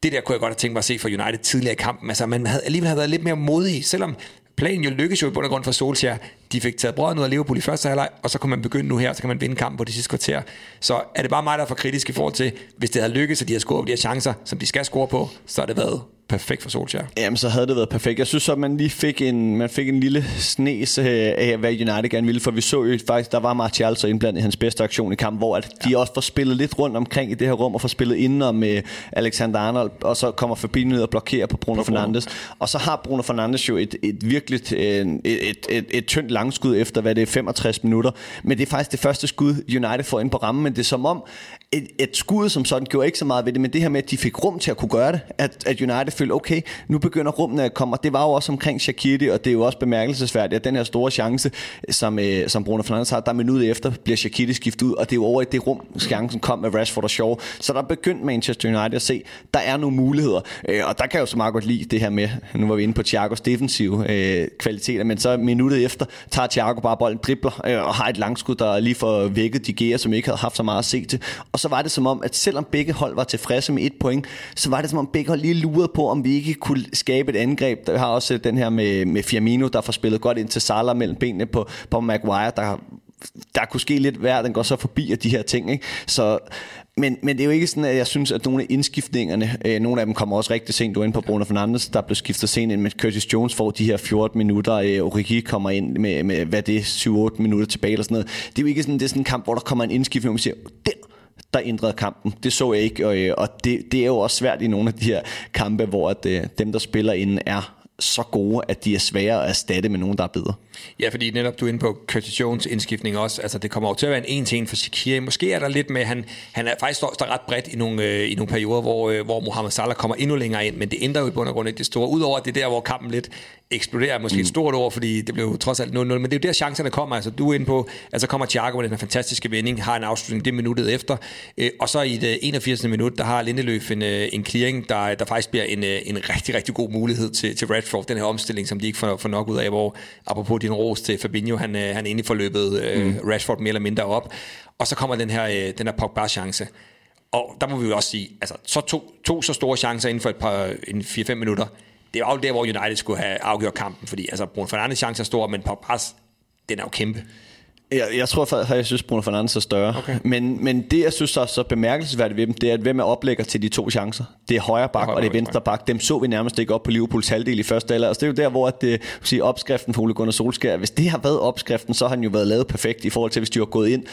det der kunne jeg godt have tænkt mig at se for United tidligere i kampen. Altså, man havde alligevel havde været lidt mere modig, selvom planen jo lykkedes jo i bund og grund for Solskjaer. De fik taget brødet ud af Liverpool i første halvleg, og så kan man begynde nu her, så kan man vinde kampen på de sidste kvarter. Så er det bare mig, der er for kritisk i forhold til, hvis det havde lykkes, at de har scoret på de her chancer, som de skal score på, så har det været perfekt for Solskjaer. Jamen, så havde det været perfekt. Jeg synes så, at man lige fik en, man fik en lille snes øh, af, hvad United gerne ville, for vi så jo faktisk, der var Martial så indblandet i hans bedste aktion i kampen, hvor at de ja. også får spillet lidt rundt omkring i det her rum, og får spillet indenom med Alexander Arnold, og så kommer Fabinho ned og blokerer på Bruno på Fernandes. Og så har Bruno Fernandes jo et, et virkelig øh, et, et, et, et tyndt langskud efter, hvad det er, 65 minutter. Men det er faktisk det første skud, United får ind på rammen, men det er som om, et, et skud som sådan gjorde ikke så meget ved det, men det her med, at de fik rum til at kunne gøre det, at, at United følte, okay, nu begynder rummene at komme, og det var jo også omkring Shaqiri, og det er jo også bemærkelsesværdigt, at den her store chance, som, øh, som Bruno Fernandes har, der minut efter bliver Shaqiri skiftet ud, og det er jo over i det rum, chancen kom med Rashford og Shaw. Så der begyndte Manchester United at se, der er nogle muligheder, øh, og der kan jeg jo så meget godt lide det her med, nu var vi inde på Thiagos defensive øh, kvaliteter, men så minuttet efter tager Thiago bare bolden, dribler øh, og har et langskud, der lige får vækket De gear, som ikke havde haft så meget at se til. Og så var det som om, at selvom begge hold var tilfredse med et point, så var det som om begge hold lige lurede på, om vi ikke kunne skabe et angreb. Der har også den her med, med Firmino, der får spillet godt ind til Salah mellem benene på, på Maguire, der der kunne ske lidt værd, den går så forbi af de her ting. Ikke? Så, men, men det er jo ikke sådan, at jeg synes, at nogle af indskiftningerne, øh, nogle af dem kommer også rigtig sent. Du ind på Bruno Fernandes, der blev skiftet sent ind, men Curtis Jones får de her 14 minutter, øh, Origi kommer ind med, med hvad det er, 7-8 minutter tilbage eller sådan noget. Det er jo ikke sådan, det er sådan en kamp, hvor der kommer en indskiftning, hvor man siger, der, der ændrede kampen. Det så jeg ikke, og, øh, og det, det er jo også svært i nogle af de her kampe, hvor at, øh, dem, der spiller inden, er så gode, at de er svære at erstatte med nogen, der er bedre. Ja, fordi netop du er inde på Curtis Jones indskiftning også. Altså, det kommer jo til at være en en til en for Shaqiri. Måske er der lidt med, han, han er faktisk står, står ret bredt i nogle, øh, i nogle perioder, hvor, øh, hvor Mohamed Salah kommer endnu længere ind, men det ændrer jo i bund og grund ikke det store. Udover at det er der, hvor kampen lidt eksploderer, måske mm. et stort ord, fordi det blev jo trods alt 0-0, men det er jo der chancerne kommer. Altså, du er inde på, altså kommer Thiago med den her fantastiske vending, har en afslutning det minuttet efter, øh, og så i det 81. minut, der har Lindeløf en, øh, en clearing, der, der faktisk bliver en, øh, en rigtig, rigtig god mulighed til, til Redford, den her omstilling, som de ikke får, får nok ud af, hvor apropos din ros til Fabinho, han, øh, han egentlig forløbet øh, mm. Rashford mere eller mindre op. Og så kommer den her, øh, den her Pogba-chance. Og der må vi jo også sige, altså så to, to så store chancer inden for et par, en 4-5 minutter, det var jo der, hvor United skulle have afgjort kampen, fordi altså Bruno Fernandes chance er stor, men Pogba's, den er jo kæmpe. Jeg, jeg tror at jeg synes, Bruno Fernandes er større. Okay. Men, men det, jeg synes er så bemærkelsesværdigt ved dem, det er, at hvem er oplægger til de to chancer. Det er højre bak, og, og det er venstre bak. Dem så vi nærmest ikke op på Liverpools halvdel i første alder. Altså, det er jo der, hvor det, sige, opskriften for Ole Gunnar Solskjaer, hvis det har været opskriften, så har han jo været lavet perfekt i forhold til, hvis de var gået ind.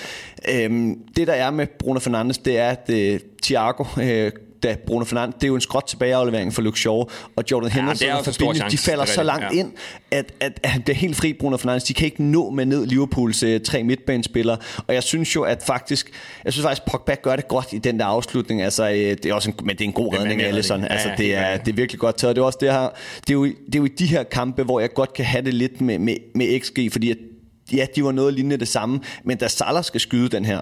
Øhm, det, der er med Bruno Fernandes, det er, at øh, Thiago øh, da Bruno Fernandes, det er jo en skråt tilbageaflevering for Luke Shaw, og Jordan Henderson ja, og Fabinho, de falder så langt ja. ind, at, at, at han bliver helt fri, Bruno Fernandes. De kan ikke nå med ned Liverpools uh, tre midtbanespillere, og jeg synes jo, at faktisk, jeg synes faktisk, Pogba gør det godt i den der afslutning, altså, uh, det er også en, men det er en god redning af Alisson, altså, det er, det er virkelig godt taget, det er også det her, det er, jo, det er jo i de her kampe, hvor jeg godt kan have det lidt med, med, med XG, fordi at, ja, de var noget lignende det samme, men da Salah skal skyde den her,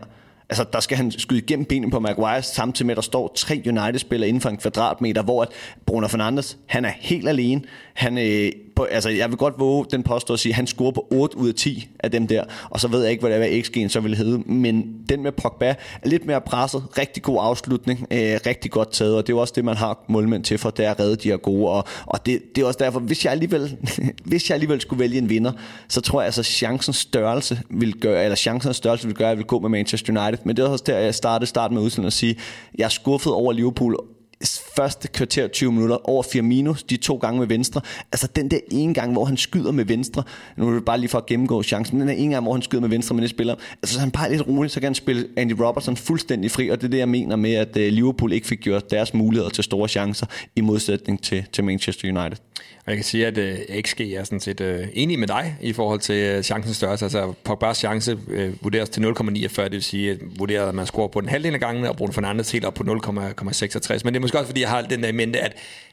Altså, der skal han skyde igennem benene på Maguire, samtidig med, at der står tre United-spillere inden for en kvadratmeter, hvor at Bruno Fernandes, han er helt alene. Han, øh, på, altså, jeg vil godt våge den påstå at sige, at han scorer på 8 ud af 10 af dem der, og så ved jeg ikke, hvad det er, hvad XG'en så vil hedde, men den med Pogba er lidt mere presset, rigtig god afslutning, øh, rigtig godt taget, og det er jo også det, man har målmænd til for, det er at redde de her gode, og, og det, det er også derfor, hvis jeg, alligevel, hvis jeg alligevel skulle vælge en vinder, så tror jeg altså, chancens størrelse vil gøre, eller chancens størrelse vil gøre, at jeg vil gå med Manchester United, men det er også der, jeg startede start med udsendelsen at sige, jeg er skuffet over Liverpool, første kvarter 20 minutter over Firmino, de to gange med venstre. Altså den der ene gang, hvor han skyder med venstre, nu er det bare lige for at gennemgå chancen, den der ene gang, hvor han skyder med venstre med det spiller, altså så han bare lidt rolig, så kan han spille Andy Robertson fuldstændig fri, og det er det, jeg mener med, at øh, Liverpool ikke fik gjort deres muligheder til store chancer, i modsætning til, til Manchester United. Og jeg kan sige, at øh, uh, XG er sådan set uh, enig med dig i forhold til uh, chancens størrelse. Altså Pogba's chance uh, vurderes til 0,49, det vil sige, at vurderer, at man scorer på den halvdel af gangene, og Bruno Fernandes helt op på 0,66. Men det er måske også, fordi jeg har den der i mente, at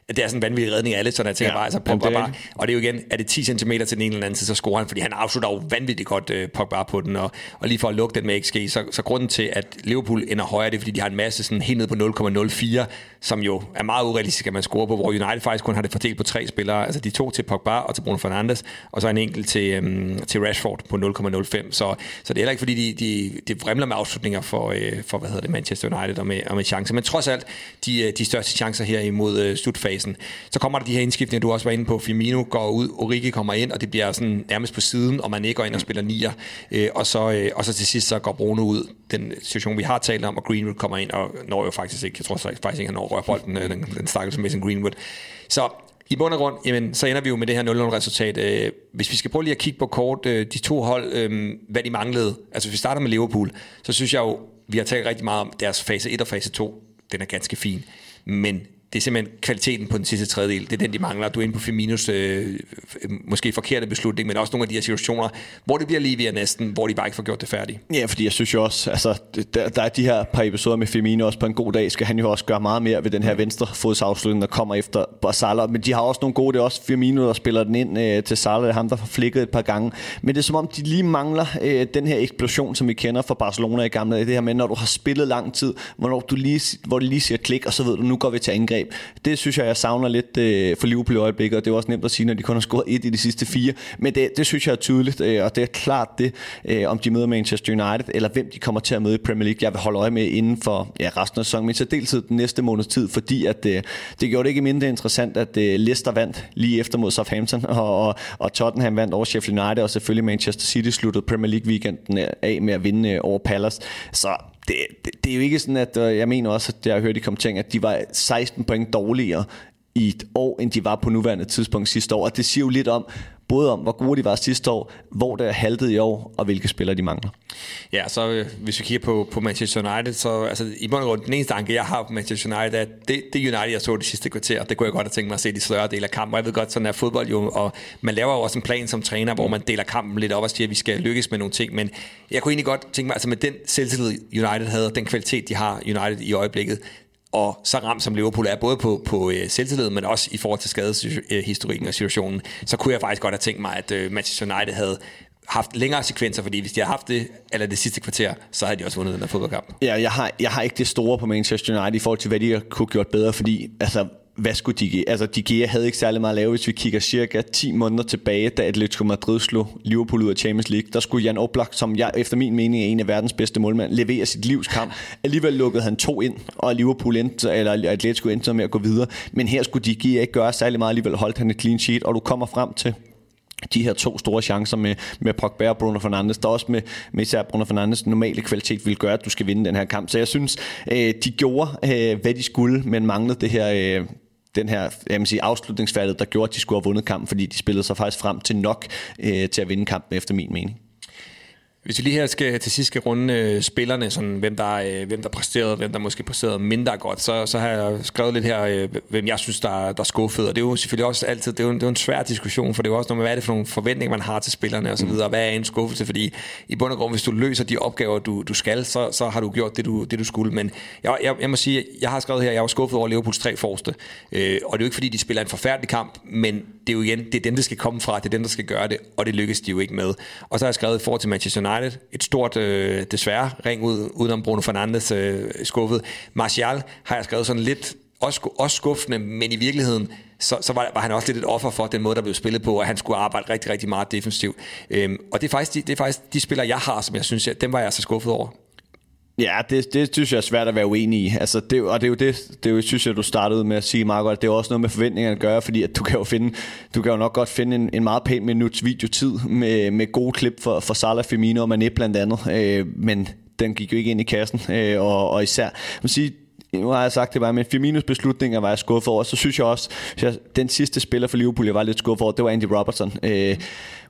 det er sådan en vanvittig redning af alle, så jeg tænker ja, bare, altså Pogba bare, og det er jo igen, er det 10 cm til den ene eller anden side, så scorer han, fordi han afslutter jo vanvittigt godt uh, Pogba på den, og, og lige for at lukke den med XG, så, så grunden til, at Liverpool ender højere, det er, fordi de har en masse sådan helt ned på 0,04, som jo er meget urealistisk, at man scorer på, hvor United faktisk kun har det fordelt på tre spillere, altså de to til Pogba og til Bruno Fernandes, og så en enkelt til, um, til Rashford på 0,05, så, så det er heller ikke, fordi de, de, de vrimler med afslutninger for, uh, for hvad hedder det, Manchester United og med, og med chancer, men trods alt, de, de største chancer her imod uh, slutfasen, så kommer der de her indskiftninger, du også var inde på. Firmino går ud, Origi kommer ind, og det bliver sådan nærmest på siden, og man ikke går ind og spiller nier. Øh, og, så, øh, og så til sidst så går Bruno ud, den situation vi har talt om, og Greenwood kommer ind, og når jo faktisk ikke, jeg tror faktisk ikke, han når rører bolden, øh, den, den stakkels Mason Greenwood. Så i bund og grund, jamen, så ender vi jo med det her 0-0-resultat. Øh, hvis vi skal prøve lige at kigge på kort, øh, de to hold, øh, hvad de manglede. Altså hvis vi starter med Liverpool, så synes jeg jo, vi har talt rigtig meget om deres fase 1 og fase 2. Den er ganske fin. Men det er simpelthen kvaliteten på den sidste tredjedel. Det er den, de mangler. Du er inde på Firminos øh, måske forkerte beslutning, men også nogle af de her situationer, hvor det bliver lige ved næsten, hvor de bare ikke får gjort det færdigt. Ja, fordi jeg synes jo også, altså, der, der er de her par episoder med Firmino også på en god dag, skal han jo også gøre meget mere ved den her venstre fodsafslutning, der kommer efter Salah. Men de har også nogle gode, det er også Firmino, der spiller den ind øh, til Salah, det er ham, der har flikket et par gange. Men det er som om, de lige mangler øh, den her eksplosion, som vi kender fra Barcelona i gamle dage. Det her med, når du har spillet lang tid, hvornår du lige, hvor det lige siger klik, og så ved du, nu går vi til angreb. Det synes jeg, jeg savner lidt øh, for Liverpool i øjeblikket, og det er også nemt at sige, når de kun har scoret et i de sidste fire. Men det, det synes jeg er tydeligt, øh, og det er klart det, øh, om de møder Manchester United, eller hvem de kommer til at møde i Premier League. Jeg vil holde øje med inden for ja, resten af sæsonen, men så deltid den næste måneds tid, fordi at, øh, det gjorde det ikke mindre interessant, at øh, Leicester vandt lige efter mod Southampton, og, og, og Tottenham vandt over Sheffield United, og selvfølgelig Manchester City sluttede Premier League weekenden af med at vinde øh, over Palace. Så det, det, det er jo ikke sådan, at øh, jeg mener også, at jeg har hørt i kommenteringen, at de var 16 point dårligere i et år, end de var på nuværende tidspunkt sidste år. Og det siger jo lidt om, både om, hvor gode de var sidste år, hvor det haltede i år, og hvilke spillere de mangler. Ja, så øh, hvis vi kigger på, på Manchester United, så altså, i bund og grund, den eneste anke, jeg har på Manchester United, er, det, det United, jeg så det sidste kvarter, det kunne jeg godt have tænkt mig at se de større del af kampen. Og jeg ved godt, sådan er fodbold jo, og man laver jo også en plan som træner, hvor man deler kampen lidt op og siger, at vi skal lykkes med nogle ting. Men jeg kunne egentlig godt tænke mig, altså med den selvtillid, United havde, og den kvalitet, de har United i øjeblikket, og så ramt som Liverpool er, både på, på øh, selvtillid, men også i forhold til skadeshistorikken og situationen, så kunne jeg faktisk godt have tænkt mig, at øh, Manchester United havde haft længere sekvenser, fordi hvis de havde haft det, eller det sidste kvarter, så havde de også vundet den her fodboldkamp. Ja, jeg har, jeg har ikke det store på Manchester United i forhold til, hvad de kunne gjort bedre, fordi altså, hvad skulle de Altså, De Gea havde ikke særlig meget at lave, hvis vi kigger cirka 10 måneder tilbage, da Atletico Madrid slog Liverpool ud af Champions League. Der skulle Jan Oblak, som jeg efter min mening er en af verdens bedste målmænd, levere sit livs kamp. Alligevel lukkede han to ind, og Liverpool endte, eller Atletico endte med at gå videre. Men her skulle De Gea ikke gøre særlig meget, alligevel holdt han et clean sheet, og du kommer frem til de her to store chancer med, med Pogba og Bruno Fernandes, der også med, med især Bruno Fernandes normale kvalitet vil gøre, at du skal vinde den her kamp. Så jeg synes, øh, de gjorde, øh, hvad de skulle, men manglede det her, øh, den her jeg vil sige, afslutningsfaldet, der gjorde, at de skulle have vundet kampen, fordi de spillede sig faktisk frem til nok øh, til at vinde kampen, efter min mening. Hvis vi lige her skal til sidst skal runde øh, spillerne, sådan, hvem, der, øh, hvem der præsterede, hvem der måske præsterede mindre godt, så, så har jeg skrevet lidt her, øh, hvem jeg synes, der, der er skuffet. Og det er jo selvfølgelig også altid det er jo, det er jo en svær diskussion, for det er jo også noget med, hvad er det for nogle forventninger, man har til spillerne osv., og, hvad er en skuffelse, fordi i bund og grund, hvis du løser de opgaver, du, du skal, så, så har du gjort det, du, det, du skulle. Men jeg, jeg, jeg må sige, jeg har skrevet her, jeg var skuffet over Liverpools tre forreste. Øh, og det er jo ikke, fordi de spiller en forfærdelig kamp, men det er jo igen, det er dem, der skal komme fra, det er dem, der skal gøre det, og det lykkes de jo ikke med. Og så har jeg skrevet for til Manchester United, et stort, øh, desværre, ring ud, udenom Bruno Fernandes øh, skuffet. Martial har jeg skrevet sådan lidt, også, også skuffende, men i virkeligheden, så, så var, var han også lidt et offer for den måde, der blev spillet på, og han skulle arbejde rigtig, rigtig meget defensivt. Øhm, og det er, faktisk de, det er faktisk de spillere, jeg har, som jeg synes, jeg, dem var jeg så skuffet over. Ja, det, det synes jeg er svært at være uenig i. Altså, det, og det er jo det, det er jo, synes jeg, du startede med at sige Marco, at Det er også noget med forventningerne at gøre, fordi at du kan jo finde, du kan jo nok godt finde en, en meget pæn minuts videotid med, med gode klip for, for Salah, Firmino og Mané blandt andet. Øh, men den gik jo ikke ind i kassen, øh, og, og især, man sige, nu har jeg sagt det bare, men Firminos beslutninger var jeg skuffet over. Så synes jeg også, at den sidste spiller for Liverpool, jeg var lidt skuffet over, det var Andy Robertson. Øh,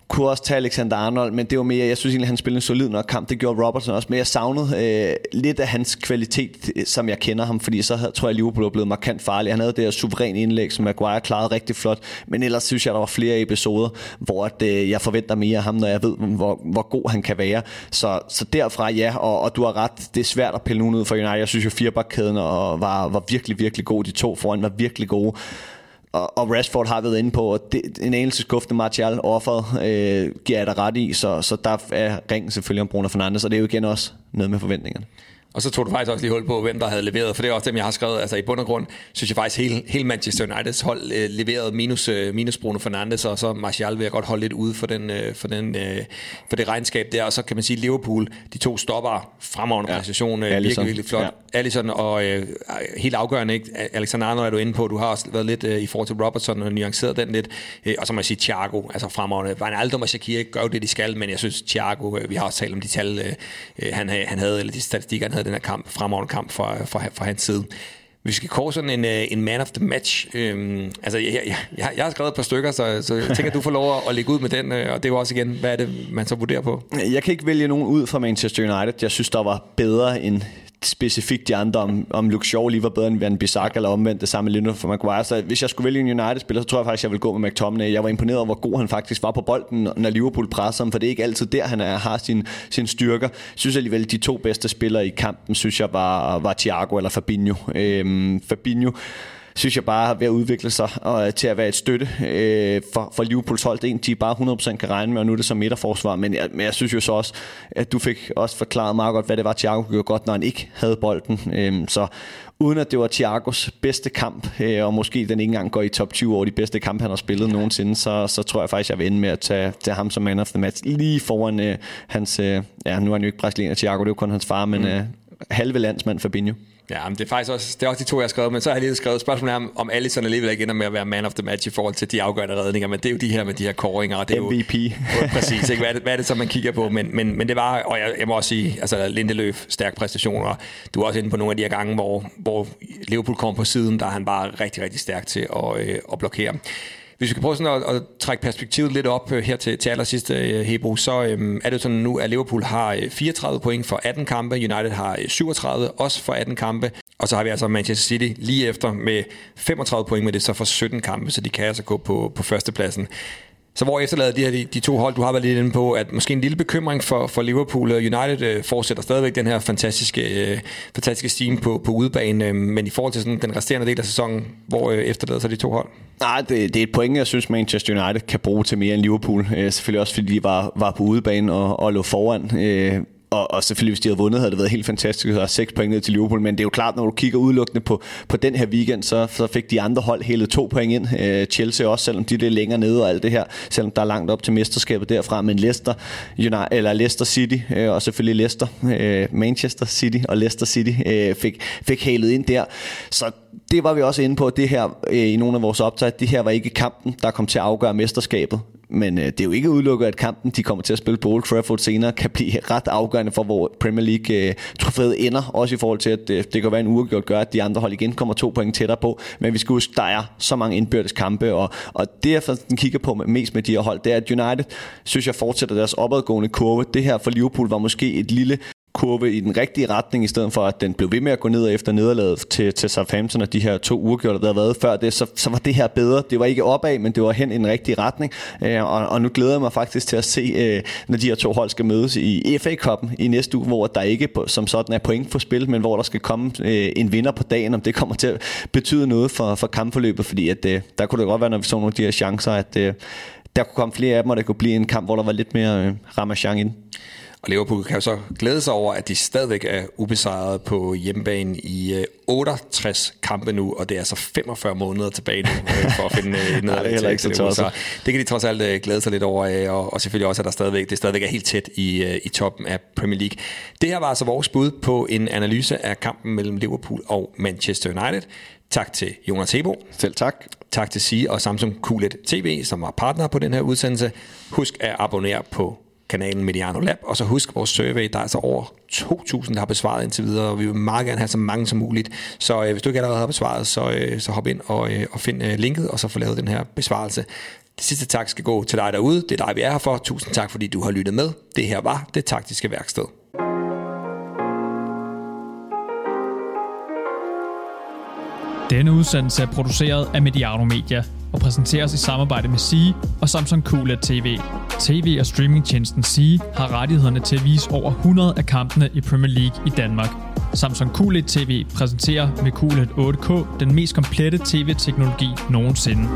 kunne også tage Alexander Arnold, men det var mere, jeg synes egentlig, han spillede en solid nok kamp. Det gjorde Robertson også, men jeg savnede øh, lidt af hans kvalitet, som jeg kender ham, fordi så havde, tror jeg, Liverpool var blevet markant farlig. Han havde det her suveræne indlæg, som Maguire klarede rigtig flot, men ellers synes jeg, der var flere episoder, hvor at, øh, jeg forventer mere af ham, når jeg ved, hvor, hvor god han kan være. Så, så derfra ja, og, og du har ret, det er svært at pille nogen ud for United. Jeg synes jo, firebakkæden var, var virkelig, virkelig god. De to foran var virkelig gode og, og Rashford har været inde på, at det, en anelse skuffende Martial offeret øh, giver jeg dig ret i, så, så der er ringen selvfølgelig om Bruno Fernandes, og det er jo igen også noget med forventningerne. Og så tog du faktisk også lige hul på, hvem der havde leveret, for det er også dem, jeg har skrevet. Altså i bund og grund, synes jeg faktisk, hele, hele Manchester Uniteds hold øh, leverede minus, øh, minus Bruno Fernandes, og så Martial vil jeg godt holde lidt ude for, den, øh, for, den, øh, for det regnskab der. Og så kan man sige, Liverpool, de to stopper fremragende ja. præstation, øh, virkelig, virkelig flot. Ja. Allison og øh, helt afgørende, ikke? Alexander Arnold er du inde på, du har også været lidt øh, i forhold til Robertson og nuanceret den lidt. Øh, og så må jeg sige Thiago, altså fremragende. Wijnaldum og Shakir gør jo det, de skal, men jeg synes Thiago, øh, vi har også talt om de tal, øh, øh han, han havde, eller de statistikker, han havde den her kamp, fremragende kamp fra, fra, fra hans side. Vi skal kåre sådan en, øh, en man of the match. Øhm, altså, jeg, jeg, jeg, jeg har skrevet et par stykker, så, så jeg tænker, at du får lov at lægge ud med den, øh, og det er jo også igen, hvad er det, man så vurderer på? Jeg kan ikke vælge nogen ud fra Manchester United. Jeg synes, der var bedre end specifikt de andre, om, om Luke Shaw lige var bedre end Van Bissaka, eller omvendt det samme med for Maguire. Så hvis jeg skulle vælge en United-spiller, så tror jeg faktisk, jeg vil gå med McTominay. Jeg var imponeret over, hvor god han faktisk var på bolden, når Liverpool presser ham, for det er ikke altid der, han er, har sin, sin styrker. Jeg synes alligevel, de to bedste spillere i kampen, synes jeg var, var Thiago eller Fabinho. Øhm, Fabinho synes jeg bare ved at udvikle sig og til at være et støtte øh, for, for Liverpools hold. Det er en, de bare 100% kan regne med, og nu er det som midterforsvar. Men jeg, men jeg synes jo så også, at du fik også forklaret meget godt, hvad det var, Thiago gjorde godt, når han ikke havde bolden. Øh, så uden at det var Thiagos bedste kamp, øh, og måske den ikke engang går i top 20 over de bedste kampe, han har spillet ja. nogensinde, så, så tror jeg faktisk, jeg vil ende med at tage, tage ham som man of the match, lige foran øh, hans, øh, ja, nu er han jo ikke brasilianer, Thiago, det er jo kun hans far, men mm. øh, halve landsmand Fabinho. Ja, men det er faktisk også, det er også de to, jeg har skrevet, men så har jeg lige skrevet spørgsmålet om, om Alisson alligevel ikke ender med at være man of the match i forhold til de afgørende redninger, men det er jo de her med de her koringer. Og det er MVP. Jo, præcis, ikke? Hvad, er det, hvad er det så, man kigger på? Men, men, men det var, og jeg, jeg må også sige, altså Lindeløf, stærk præstationer. Du er også inde på nogle af de her gange, hvor, hvor Liverpool kom på siden, der er han bare rigtig, rigtig stærk til at, øh, at blokere. Hvis vi skal prøve sådan at, at trække perspektivet lidt op øh, her til, til allersidst, øh, Hebro, så øhm, er det sådan nu, at Liverpool har øh, 34 point for 18 kampe, United har 37 også for 18 kampe, og så har vi altså Manchester City lige efter med 35 point med det så for 17 kampe, så de kan altså gå på, på førstepladsen. Så hvor efterlader de her de, de to hold, du har været lidt inde på, at måske en lille bekymring for, for Liverpool og United øh, fortsætter stadigvæk den her fantastiske, øh, fantastiske steam på, på udebane, øh, men i forhold til sådan den resterende del af sæsonen, hvor øh, efterlader sig de to hold? Nej, det, det er et point, jeg synes Manchester United kan bruge til mere end Liverpool. Øh, selvfølgelig også fordi de var, var på udebane og, og lå foran. Øh, og, og selvfølgelig, hvis de havde vundet, havde det været helt fantastisk at have seks point ned til Liverpool. Men det er jo klart, når du kigger udelukkende på, på den her weekend, så, så fik de andre hold hele to point ind. Øh, Chelsea også, selvom de er lidt længere nede og alt det her. Selvom der er langt op til mesterskabet derfra. Men Leicester, United, eller Leicester City, øh, og selvfølgelig Leicester, øh, Manchester City og Leicester City øh, fik, fik halet ind der. Så det var vi også inde på, det her øh, i nogle af vores optag, Det her var ikke kampen, der kom til at afgøre mesterskabet men øh, det er jo ikke udelukket, at kampen, de kommer til at spille på Old Trafford senere, kan blive ret afgørende for, hvor Premier League øh, trofæet ender. Også i forhold til, at øh, det kan være en uafgjort gør, at de andre hold igen kommer to point tættere på. Men vi skal huske, der er så mange indbyrdes kampe, og, og det jeg den kigger på mest med de her hold, det er, at United, synes jeg, fortsætter deres opadgående kurve. Det her for Liverpool var måske et lille kurve i den rigtige retning, i stedet for at den blev ved med at gå ned efter nederlaget til, til Southampton og de her to uger, der havde været før det, så, så var det her bedre. Det var ikke opad, men det var hen i den rigtige retning. Øh, og, og nu glæder jeg mig faktisk til at se, øh, når de her to hold skal mødes i FA Cup'en i næste uge, hvor der ikke som sådan er point for spil, men hvor der skal komme øh, en vinder på dagen, om det kommer til at betyde noget for, for kampforløbet, fordi at, øh, der kunne det godt være, når vi så nogle af de her chancer, at øh, der kunne komme flere af dem, og der kunne blive en kamp, hvor der var lidt mere øh, ramachan ind. Og Liverpool kan jo så glæde sig over, at de stadigvæk er ubesejret på hjemmebane i 68 øh, kampe nu, og det er altså 45 måneder tilbage nu øh, for at finde øh, noget det, ikke så, så det kan de trods alt glæde sig lidt over, og, og selvfølgelig også, at der stadigvæk, det stadigvæk er helt tæt i, i toppen af Premier League. Det her var altså vores bud på en analyse af kampen mellem Liverpool og Manchester United. Tak til Jonas Hebo. Selv tak. Tak til Sige og Samsung QLED TV, som var partner på den her udsendelse. Husk at abonnere på kanalen Mediano Lab, og så husk vores survey, der er altså over 2.000, der har besvaret indtil videre, og vi vil meget gerne have så mange som muligt. Så øh, hvis du ikke allerede har besvaret, så, øh, så hop ind og, øh, og find øh, linket, og så få lavet den her besvarelse. Det sidste tak skal gå til dig derude. Det er dig, vi er her for. Tusind tak, fordi du har lyttet med. Det her var Det Taktiske Værksted. Denne udsendelse er produceret af Mediano Media og præsenteres i samarbejde med Sige og Samsung QLED TV. TV- og streamingtjenesten Sige har rettighederne til at vise over 100 af kampene i Premier League i Danmark. Samsung QLED TV præsenterer med QLED 8K den mest komplette tv-teknologi nogensinde.